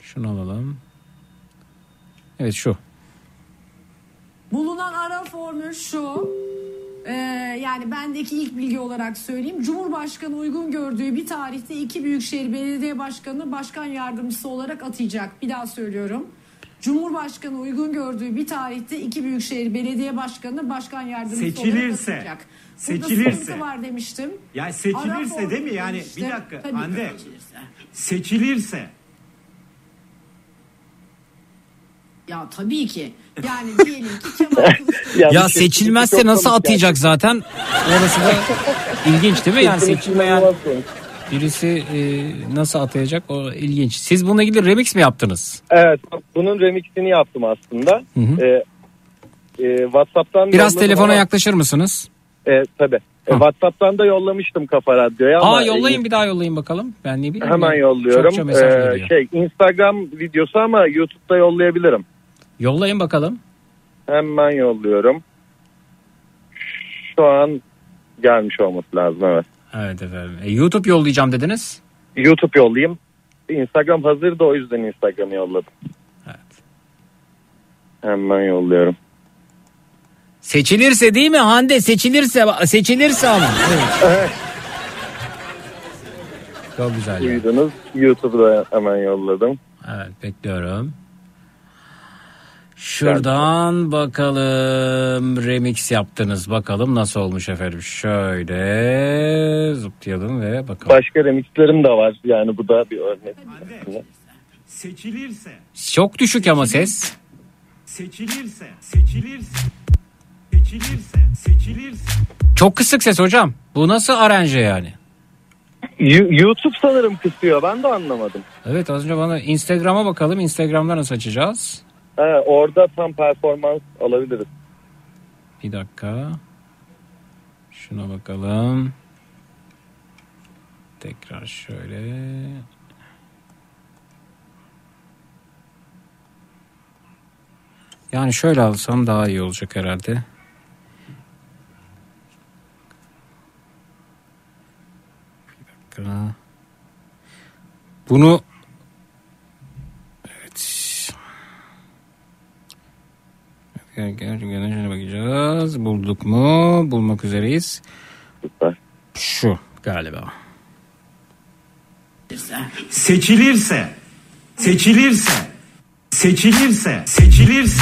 S3: Şunu alalım. Evet şu.
S10: Bulunan ara formül şu. Ee, yani bendeki ilk bilgi olarak söyleyeyim. Cumhurbaşkanı uygun gördüğü bir tarihte iki büyükşehir belediye başkanı başkan yardımcısı olarak atayacak. Bir daha söylüyorum. Cumhurbaşkanı uygun gördüğü bir tarihte iki büyükşehir belediye başkanı başkan yardımcısı
S11: Seçilirse,
S10: olarak. Burada
S11: seçilirse.
S10: var demiştim.
S11: Ya seçilirse
S10: formül
S11: değil mi? Yani
S10: demiştim.
S11: bir dakika
S10: Tabii
S11: Hande.
S10: seçilirse.
S11: Seçilirse.
S10: Ya tabii ki. Yani diyelim ki Kemal Kılıçdaroğlu
S3: Ya
S9: şey-
S3: seçilmezse nasıl atayacak zaten? Orası da ilginç değil mi? Yani seçilmeyen. Birisi e, nasıl atayacak o ilginç. Siz bununla ilgili remix mi yaptınız?
S9: Evet bunun remixini yaptım aslında.
S3: Hı hı.
S9: E, e, Whatsapp'tan
S3: Biraz telefona
S9: ama-
S3: yaklaşır mısınız?
S9: E, tabii. E,
S3: Ha.
S9: WhatsApp'tan da yollamıştım Kafa Radyo'ya ama
S3: Aa yollayın bir daha yollayın bakalım. Ben ne bileyim.
S9: hemen
S3: ya.
S9: yolluyorum.
S3: Çokça mesaj
S9: E,
S3: geliyor.
S9: şey Instagram videosu ama YouTube'da yollayabilirim.
S3: Yollayın bakalım.
S9: Hemen yolluyorum. Şu an gelmiş olması lazım evet.
S3: Evet efendim. E, YouTube yollayacağım dediniz.
S9: YouTube yollayayım. Instagram hazır da o yüzden Instagram'ı yolladım.
S3: Evet.
S9: Hemen yolluyorum.
S3: Seçilirse değil mi Hande? Seçilirse seçilirse ama. Evet. Çok güzel.
S9: Duydunuz. YouTube'da hemen yolladım.
S3: Evet bekliyorum. Şuradan bakalım remix yaptınız bakalım nasıl olmuş efendim. Şöyle zıplayalım ve bakalım.
S9: Başka remixlerim de var. Yani bu da bir örnek.
S11: Seçilirse.
S3: Çok düşük ama ses.
S11: Seçilirse. Seçilirse. Seçilirse. Seçilirse.
S3: Çok kısık ses hocam. Bu nasıl aranje yani?
S9: You- YouTube sanırım kısıyor. Ben de anlamadım.
S3: Evet az önce bana Instagram'a bakalım. Instagram'da nasıl açacağız?
S9: He, orada tam performans alabiliriz.
S3: Bir dakika. Şuna bakalım. Tekrar şöyle. Yani şöyle alsam daha iyi olacak herhalde. Bir dakika. Bunu evet. Gerçekten şuna bakacağız. Bulduk mu? Bulmak üzereyiz.
S9: Süper.
S3: Şu galiba.
S11: Seçilirse. Seçilirse. Seçilirse. Seçilirse.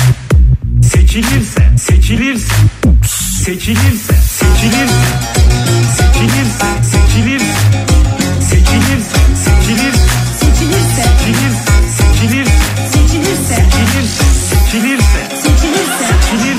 S11: Seçilirse. Seçilirse. Seçilirse. Seçilirse. Seçilirse. Seçilirse. Seçilirse. Seçilirse. seçilirse,
S10: Seçilirse.
S11: seçilirse, seçilirse,
S10: Seçilirse.
S11: Seçilir.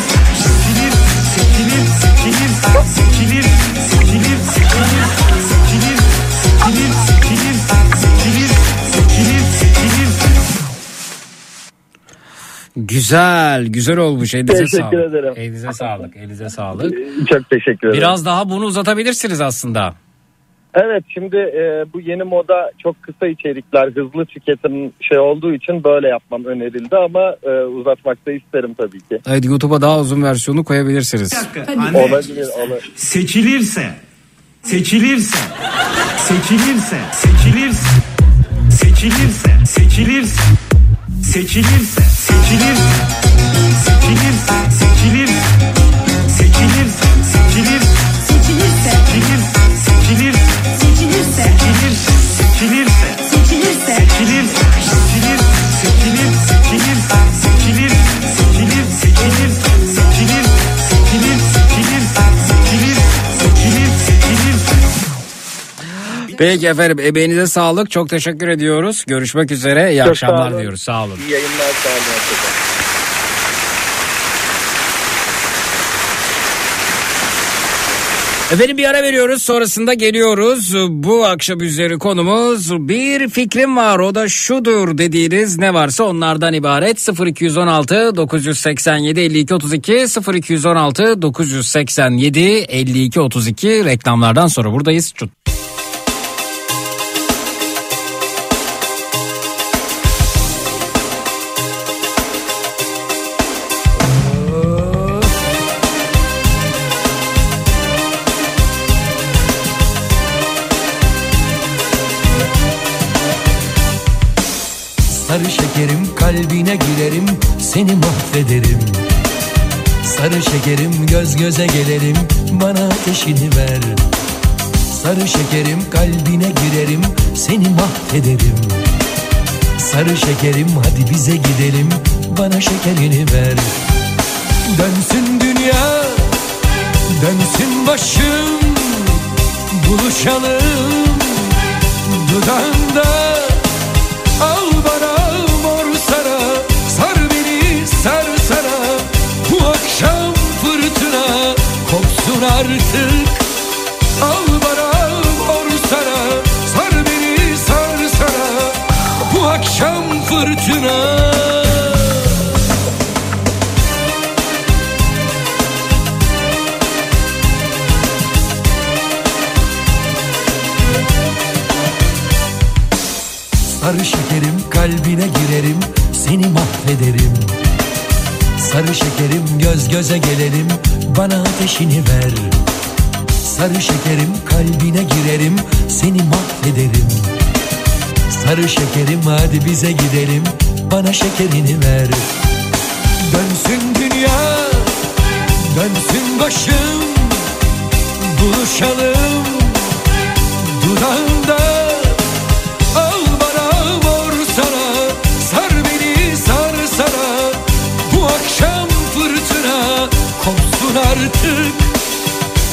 S3: Güzel, güzel olmuş. Elinize
S9: Teşekkür
S3: sağlık.
S9: ederim.
S3: Elinize sağlık, elinize sağlık.
S9: Çok teşekkür ederim.
S3: Biraz daha bunu uzatabilirsiniz aslında.
S9: Evet şimdi e, bu yeni moda çok kısa içerikler hızlı tüketim şey olduğu için böyle yapmam önerildi ama e, uzatmak da isterim tabii ki.
S3: Evet YouTube'a daha uzun versiyonu koyabilirsiniz.
S11: Anne,
S9: Olabilir olur.
S11: seçilirse, seçilirse, seçilirse, seçilirse, seçilirse, seçilirse, seçilirse, seçilirse, seçilirse, seçilirse, seçilirse, seçilirse,
S10: Seçilirse.
S11: seçilirse, seçilirse,
S10: Seçilirse.
S11: seçilirse, seçilir, seçilir, seçilir, seçilir, seçilir, seçilir, seçilir, seçilir, seçilir, seçilir, seçilir, seçilir.
S3: Peki efendim emeğinize sağlık. Çok teşekkür ediyoruz. Görüşmek üzere. İyi
S9: Çok
S3: akşamlar diyoruz. Sağ olun.
S9: İyi yayınlar sağ olun.
S3: Efendim bir ara veriyoruz sonrasında geliyoruz. Bu akşam üzeri konumuz bir fikrim var o da şudur dediğiniz ne varsa onlardan ibaret 0216 987 52 32 0216 987 52 32 reklamlardan sonra buradayız. Çut.
S7: Sarı şekerim kalbine girerim seni mahvederim. Sarı şekerim göz göze gelelim bana ateşini ver. Sarı şekerim kalbine girerim seni mahvederim. Sarı şekerim hadi bize gidelim bana şekerini ver. Dönsün dünya dönsün başım buluşalım dudağında artık. Al bana mor sara Sar beni sar sana. Bu akşam fırtına. Sarı şekerim kalbine girerim seni mahvederim Sarı şekerim göz göze gelelim. Bana ateşini ver. Sarı şekerim kalbine girerim. Seni mahvederim. Sarı şekerim hadi bize gidelim. Bana şekerini ver. Dönsün dünya dönsün başım. Buluşalım dudağında artık.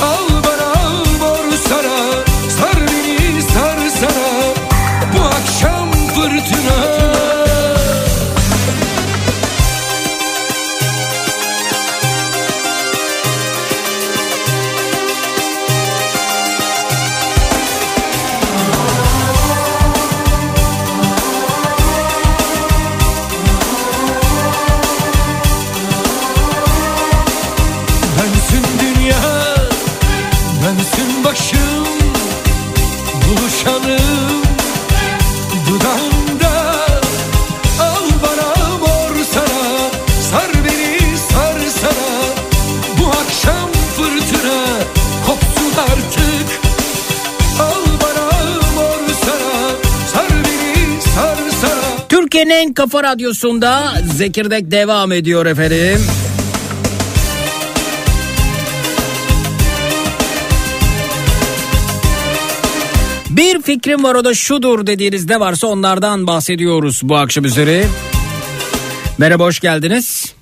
S7: Al
S3: En kafa radyosunda Zekirdek devam ediyor efendim. Bir fikrim var o da şudur dediğiniz ne varsa onlardan bahsediyoruz bu akşam üzeri. Merhaba hoş geldiniz.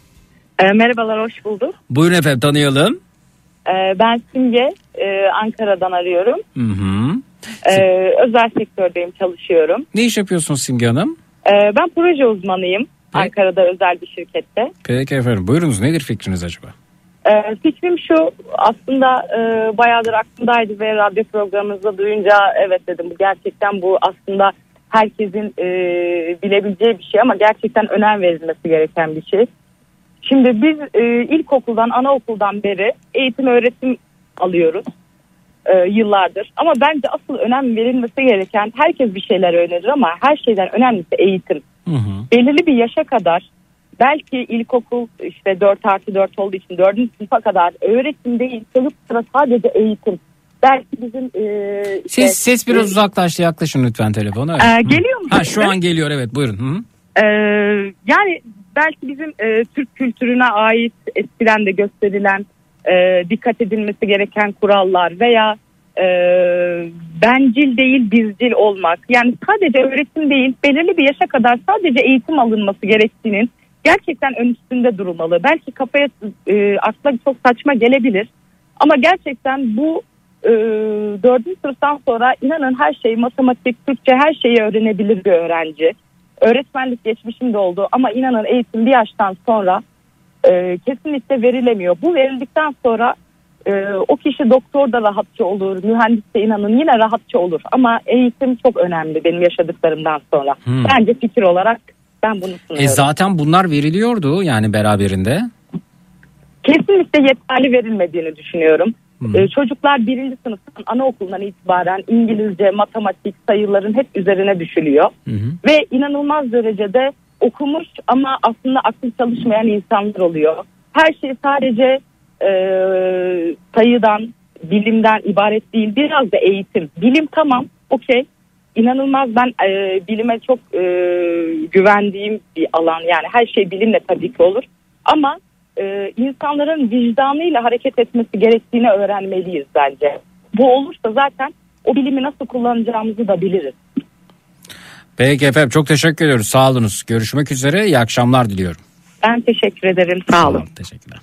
S12: E, merhabalar, hoş bulduk.
S3: Buyurun efendim tanıyalım.
S12: E, ben Simge, e, Ankara'dan arıyorum.
S3: Hı hı.
S12: E, özel sektördeyim, çalışıyorum.
S3: Ne iş yapıyorsunuz Simge Hanım?
S12: Ee, ben proje uzmanıyım. Ankara'da özel bir şirkette.
S3: Peki efendim buyurunuz nedir fikriniz acaba?
S12: Ee, fikrim şu aslında e, bayağıdır aklımdaydı ve radyo programınızda duyunca evet dedim bu gerçekten bu aslında herkesin e, bilebileceği bir şey ama gerçekten önem verilmesi gereken bir şey. Şimdi biz e, ilkokuldan anaokuldan beri eğitim öğretim alıyoruz e, yıllardır ama bence asıl önem verilmesi gereken herkes bir şeyler öğrenir ama her şeyden önemlisi eğitim belirli bir yaşa kadar belki ilkokul işte 4 artı 4 olduğu için 4. sınıfa kadar öğretim değil çocuklara sadece eğitim. Belki bizim e, işte,
S3: Ses, ses biraz uzaklaştı yaklaşın lütfen telefona. Evet.
S12: Ee, geliyor mu
S3: Ha, şu an geliyor evet buyurun. Hı.
S12: e, yani belki bizim e, Türk kültürüne ait eskiden de gösterilen e, dikkat edilmesi gereken kurallar veya e, bencil değil bizcil olmak yani sadece öğretim değil belirli bir yaşa kadar sadece eğitim alınması gerektiğinin gerçekten ön üstünde durulmalı. Belki kafaya e, akla çok saçma gelebilir ama gerçekten bu e, dördüncü sınıftan sonra inanın her şey matematik, Türkçe her şeyi öğrenebilir bir öğrenci. Öğretmenlik geçmişim de oldu ama inanın eğitim bir yaştan sonra e, kesinlikle verilemiyor. Bu verildikten sonra e, o kişi doktor da rahatça olur, mühendis de inanın yine rahatça olur. Ama eğitim çok önemli benim yaşadıklarımdan sonra.
S3: Hmm.
S12: Bence fikir olarak ben bunu sunuyorum.
S3: E zaten bunlar veriliyordu yani beraberinde.
S12: kesinlikle yeterli verilmediğini düşünüyorum. Ee, çocuklar birinci sınıftan anaokulundan itibaren İngilizce, matematik, sayıların hep üzerine düşülüyor. Ve inanılmaz derecede okumuş ama aslında aklı çalışmayan insanlar oluyor. Her şey sadece e, sayıdan, bilimden ibaret değil. Biraz da eğitim. Bilim tamam, okey. İnanılmaz ben e, bilime çok e, güvendiğim bir alan. Yani her şey bilimle tabii ki olur. Ama e, insanların vicdanıyla hareket etmesi gerektiğini öğrenmeliyiz bence. Bu olursa zaten o bilimi nasıl kullanacağımızı da biliriz.
S3: Peki efendim çok teşekkür ediyoruz sağ olunuz. Görüşmek üzere iyi akşamlar diliyorum.
S12: Ben teşekkür ederim. Sağ olun.
S3: Teşekkürler.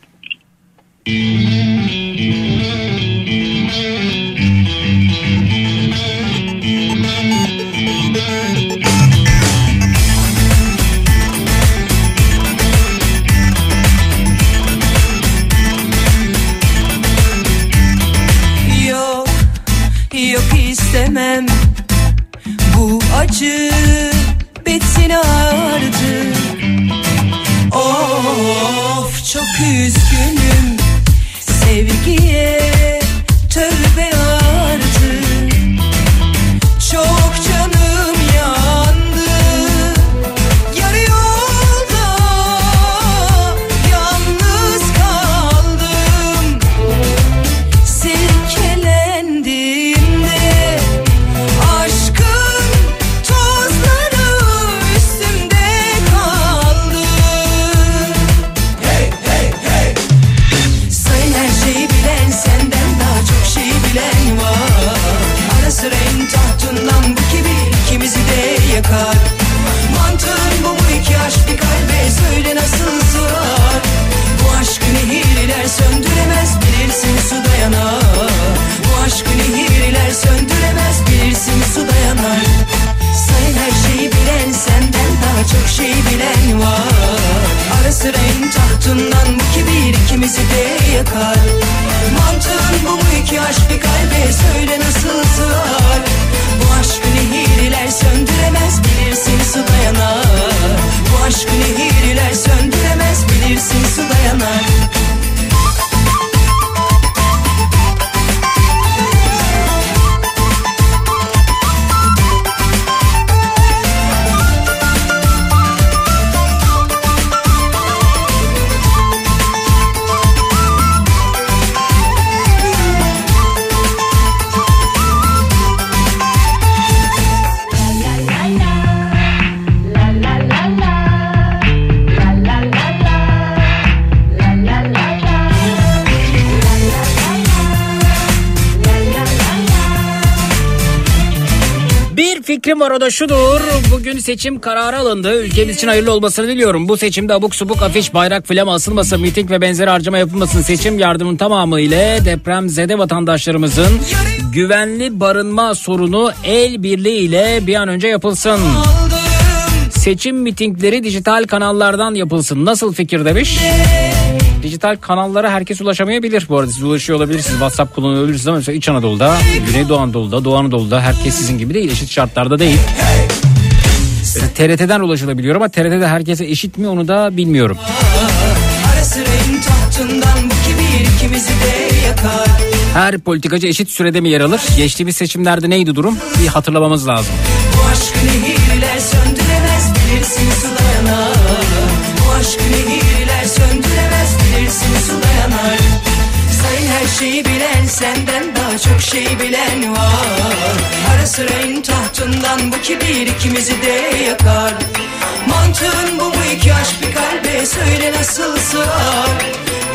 S1: Yok yok istemem acı bitsin artık. Of çok üzgünüm
S3: fikrim var o da şudur. Bugün seçim kararı alındı. Ülkemiz için hayırlı olmasını diliyorum. Bu seçimde abuk subuk afiş, bayrak, flama asılmasın, miting ve benzeri harcama yapılmasın. Seçim yardımının tamamı ile depremzede vatandaşlarımızın güvenli barınma sorunu el birliği ile bir an önce yapılsın. Seçim mitingleri dijital kanallardan yapılsın. Nasıl fikir demiş. Dijital kanallara herkes ulaşamayabilir. Bu arada siz ulaşıyor olabilirsiniz. WhatsApp kullanıyor olabilirsiniz ama mesela İç Anadolu'da, Güneydoğu Anadolu'da, Doğu Anadolu'da herkes sizin gibi değil. Eşit şartlarda değil. Mesela TRT'den ulaşılabiliyor ama TRT'de herkese eşit mi onu da bilmiyorum. Her politikacı eşit sürede mi yer alır? Geçtiğimiz seçimlerde neydi durum? Bir hatırlamamız lazım.
S1: Bu aşkı nehirler söndüremez bilirsin su dayanar Bu aşkı nehirler Her şeyi bilen senden daha çok şey bilen var Ara sırayın tahtından bu kibir ikimizi de yakar Mantığın bu mu iki aşk bir kalbe söyle nasıl sığar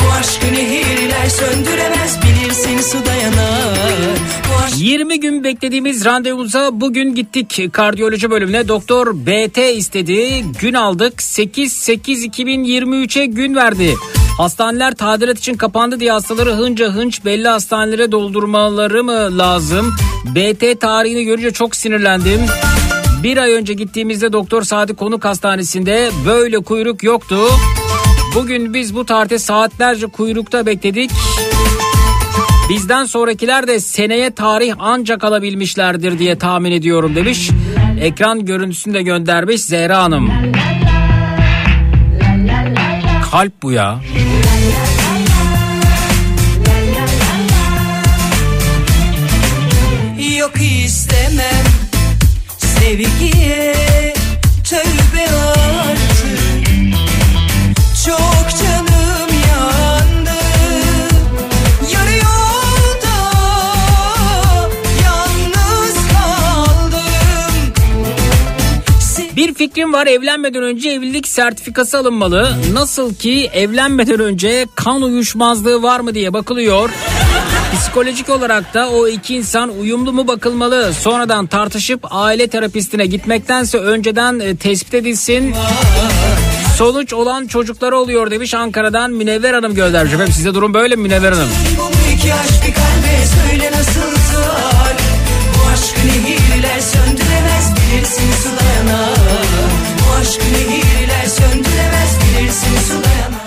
S1: Bu aşkı nehirler söndüremez bilirsin su dayanar Bu aşk
S3: 20 gün beklediğimiz randevumuza bugün gittik. Kardiyoloji bölümüne doktor BT istedi. Gün aldık. 8-8-2023'e gün verdi. Hastaneler tadilat için kapandı diye hastaları hınca hınç belli hastanelere doldurmaları mı lazım? BT tarihini görünce çok sinirlendim. Bir ay önce gittiğimizde Doktor Sadi Konuk Hastanesi'nde böyle kuyruk yoktu. Bugün biz bu tarihte saatlerce kuyrukta bekledik. Bizden sonrakiler de seneye tarih ancak alabilmişlerdir diye tahmin ediyorum demiş. Ekran görüntüsünü de göndermiş Zehra Hanım. Kalp bu ya.
S1: Yok istemem sevgiye tövbe artık Çok canım yandı Yarı yolda yalnız kaldım
S3: Bir fikrim var evlenmeden önce evlilik sertifikası alınmalı. Nasıl ki evlenmeden önce kan uyuşmazlığı var mı diye bakılıyor. Psikolojik olarak da o iki insan uyumlu mu bakılmalı? Sonradan tartışıp aile terapistine gitmektense önceden e, tespit edilsin. Sonuç olan çocukları oluyor demiş Ankara'dan Münevver Hanım göndermiş. Efendim size durum böyle mi Münevver Hanım?
S1: İki aşk bir kalbe Bu aşkı nehirler söndüremez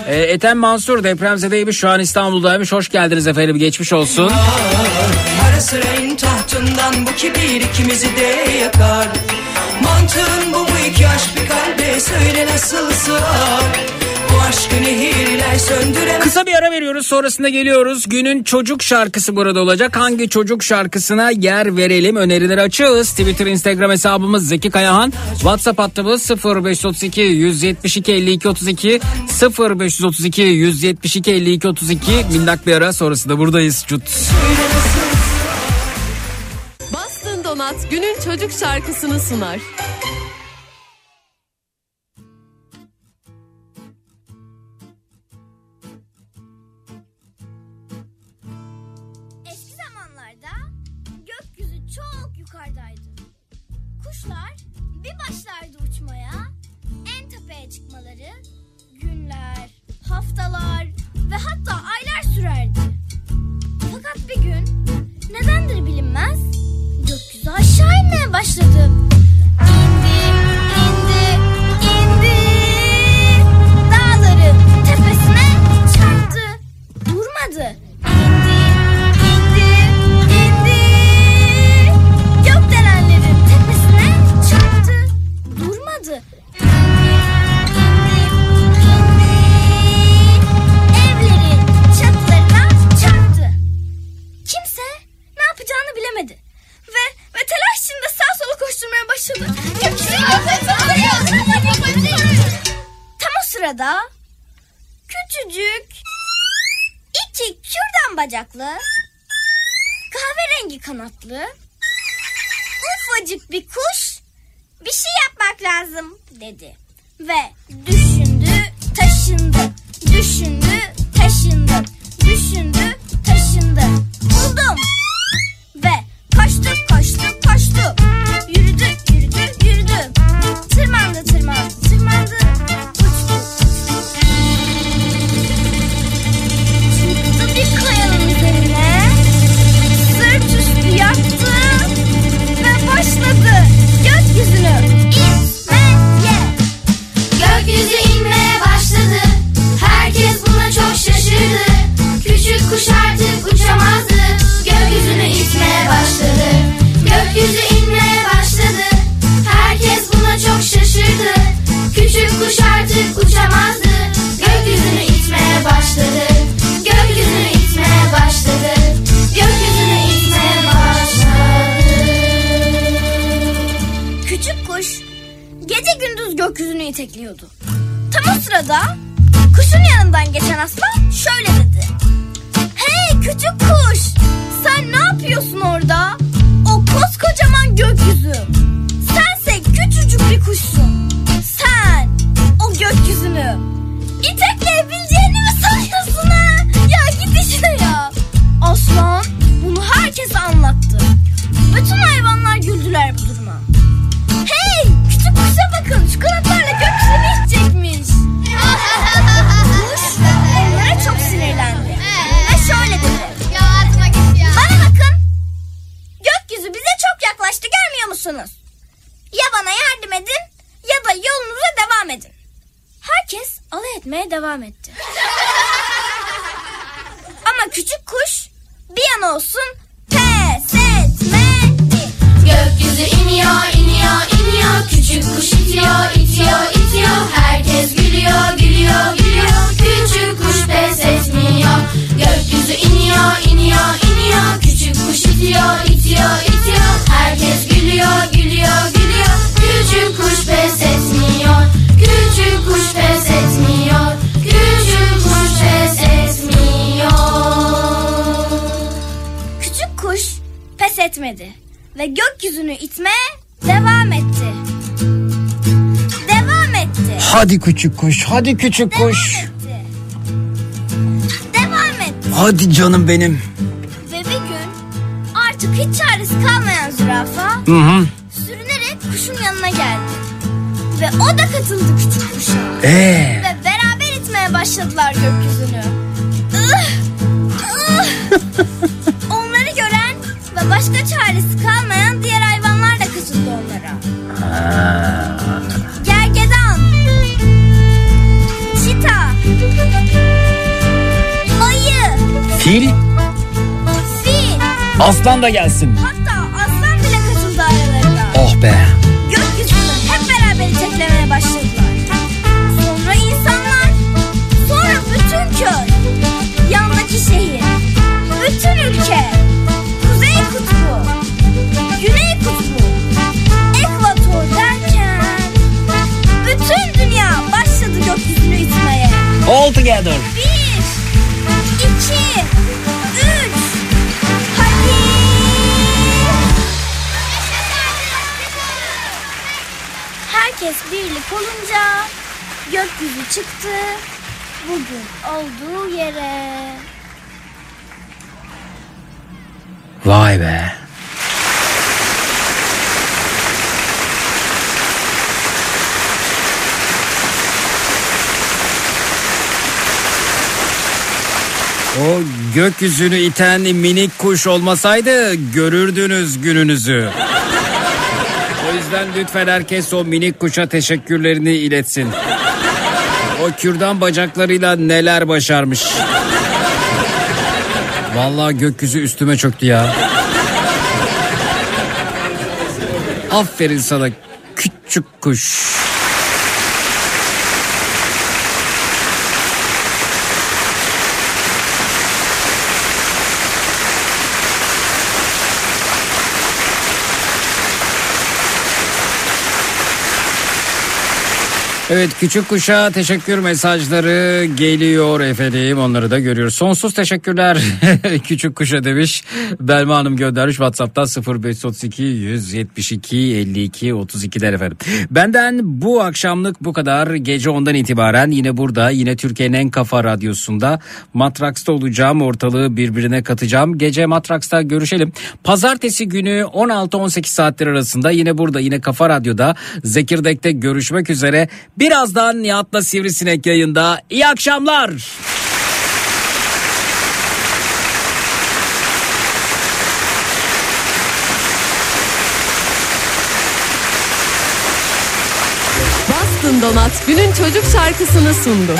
S3: E, Ethem Mansur depremzedeymiş şu an İstanbul'daymış. Hoş geldiniz efendim geçmiş olsun.
S1: Ara sırayın tahtından bu kibir ikimizi de yakar Mantığın bu mu iki aşk bir kalbe söyle nasıl sığar
S3: Kısa bir ara veriyoruz sonrasında geliyoruz. Günün çocuk şarkısı burada olacak. Hangi çocuk şarkısına yer verelim önerileri açığız. Twitter Instagram hesabımız Zeki Kayahan. WhatsApp hattımız 0532 172 52 32 0532 172 52 32 minnak bir ara sonrasında buradayız. Cut.
S2: Bastın Donat günün çocuk şarkısını sunar.
S13: Sürerdi. Fakat bir gün nedendir bilinmez gökyüzü aşağı inmeye başladı. Dağların tepesine çarptı. Durmadı. Başladı. Tam o sırada küçücük iki kürdan bacaklı kahverengi kanatlı ufacık bir kuş bir şey yapmak lazım dedi. Ve düşündü taşındı düşündü taşındı düşündü taşındı. Buldum. Ve koştu koştu koştu. Yürüdü Tırmandı tırmandı tırmandı. Uçtu. Çıktı bir üzerine. Sırt üstü. Ve başladı. Gökyüzü inmeye başladı. Herkes buna çok şaşırdı. Küçük kuş artık uçamazdı. Gökyüzüne itmeye başladı. Gökyüzü inmeye Kuş artık uçamazdı Gökyüzünü itmeye başladı Küçük kuş gece gündüz gökyüzünü itekliyordu. Tam o sırada kuşun yanından geçen aslan şöyle dedi. Hey küçük kuş sen ne yapıyorsun orada? O koskocaman gökyüzü. Sense küçücük bir kuşsun. Gökyüzünü itekleyebileceğini mi sanıyorsun ha? Ya git işine ya. Aslan bunu herkese anlattı. Bütün hayvanlar güldüler bu duruma. Hey küçük kuşa bakın şu kanatlarla gökyüzünü itecekmiş. Kuş onlara çok sinirlendi. Ve şöyle dedi. Bana bakın. Gökyüzü bize çok yaklaştı görmüyor musunuz? Ya bana yardım edin ya da yolunuza devam edin. Herkes alay etmeye devam etti. Ama küçük kuş bir an olsun pes etmedi.
S14: Gökyüzü iniyor, iniyor, iniyor. Küçük kuş itiyor, itiyor, itiyor. Herkes gülüyor, gülüyor, gülüyor. Küçük kuş pes etmiyor. Gökyüzü iniyor, iniyor, iniyor. Küçük kuş itiyor, itiyor, itiyor. Herkes gülüyor, gülüyor, gülüyor. Küçük kuş pes etmiyor. Küçük kuş pes etmiyor. Küçük kuş pes etmiyor.
S13: Küçük kuş pes etmedi ve gökyüzünü itmeye devam etti. Devam etti.
S3: Hadi küçük kuş, hadi küçük kuş.
S13: Devam etti.
S3: Hadi canım benim.
S13: Artık hiç çaresi kalmayan zürafa
S3: Hı hı.
S13: sürünerek kuşun yanına geldi. Ve o da katıldı küçük kuşa.
S3: Ee?
S13: Ve beraber itmeye başladılar gökyüzünü. Ih! Ih! Onları gören ve başka çaresi kalmayan diğer hayvanlar da katıldı onlara. Gergedan, çita, ayı,
S15: fil, aslan da gelsin.
S13: hatta aslan bile katıldı aralarına.
S3: Oh be.
S13: Gökyüzünü hep beraber iteklemeye başladılar. Sonra insanlar, sonra bütün köy, yandaki şehir, bütün ülke, kuzey kutbu, güney kutbu, ekvator derken bütün dünya başladı gökyüzünü itmeye.
S15: All together.
S13: Bir, Herkes birlik olunca gökyüzü çıktı bugün olduğu yere.
S3: Vay be. O gökyüzünü iten minik kuş olmasaydı görürdünüz gününüzü. O yüzden lütfen herkes o minik kuşa teşekkürlerini iletsin. O kürdan bacaklarıyla neler başarmış. Vallahi gökyüzü üstüme çöktü ya. Aferin sana küçük kuş. Evet küçük kuşa teşekkür mesajları geliyor efendim onları da görüyoruz. Sonsuz teşekkürler küçük kuşa demiş. Belma Hanım göndermiş Whatsapp'tan 0532 172 52 32'ler efendim. Benden bu akşamlık bu kadar. Gece ondan itibaren yine burada yine Türkiye'nin en kafa radyosunda Matraks'ta olacağım. Ortalığı birbirine katacağım. Gece Matraks'ta görüşelim. Pazartesi günü 16-18 saatler arasında yine burada yine Kafa Radyo'da Zekirdek'te görüşmek üzere. Birazdan Nihat'la Sivrisinek yayında. İyi akşamlar.
S16: Bastın Donat günün çocuk şarkısını sundu.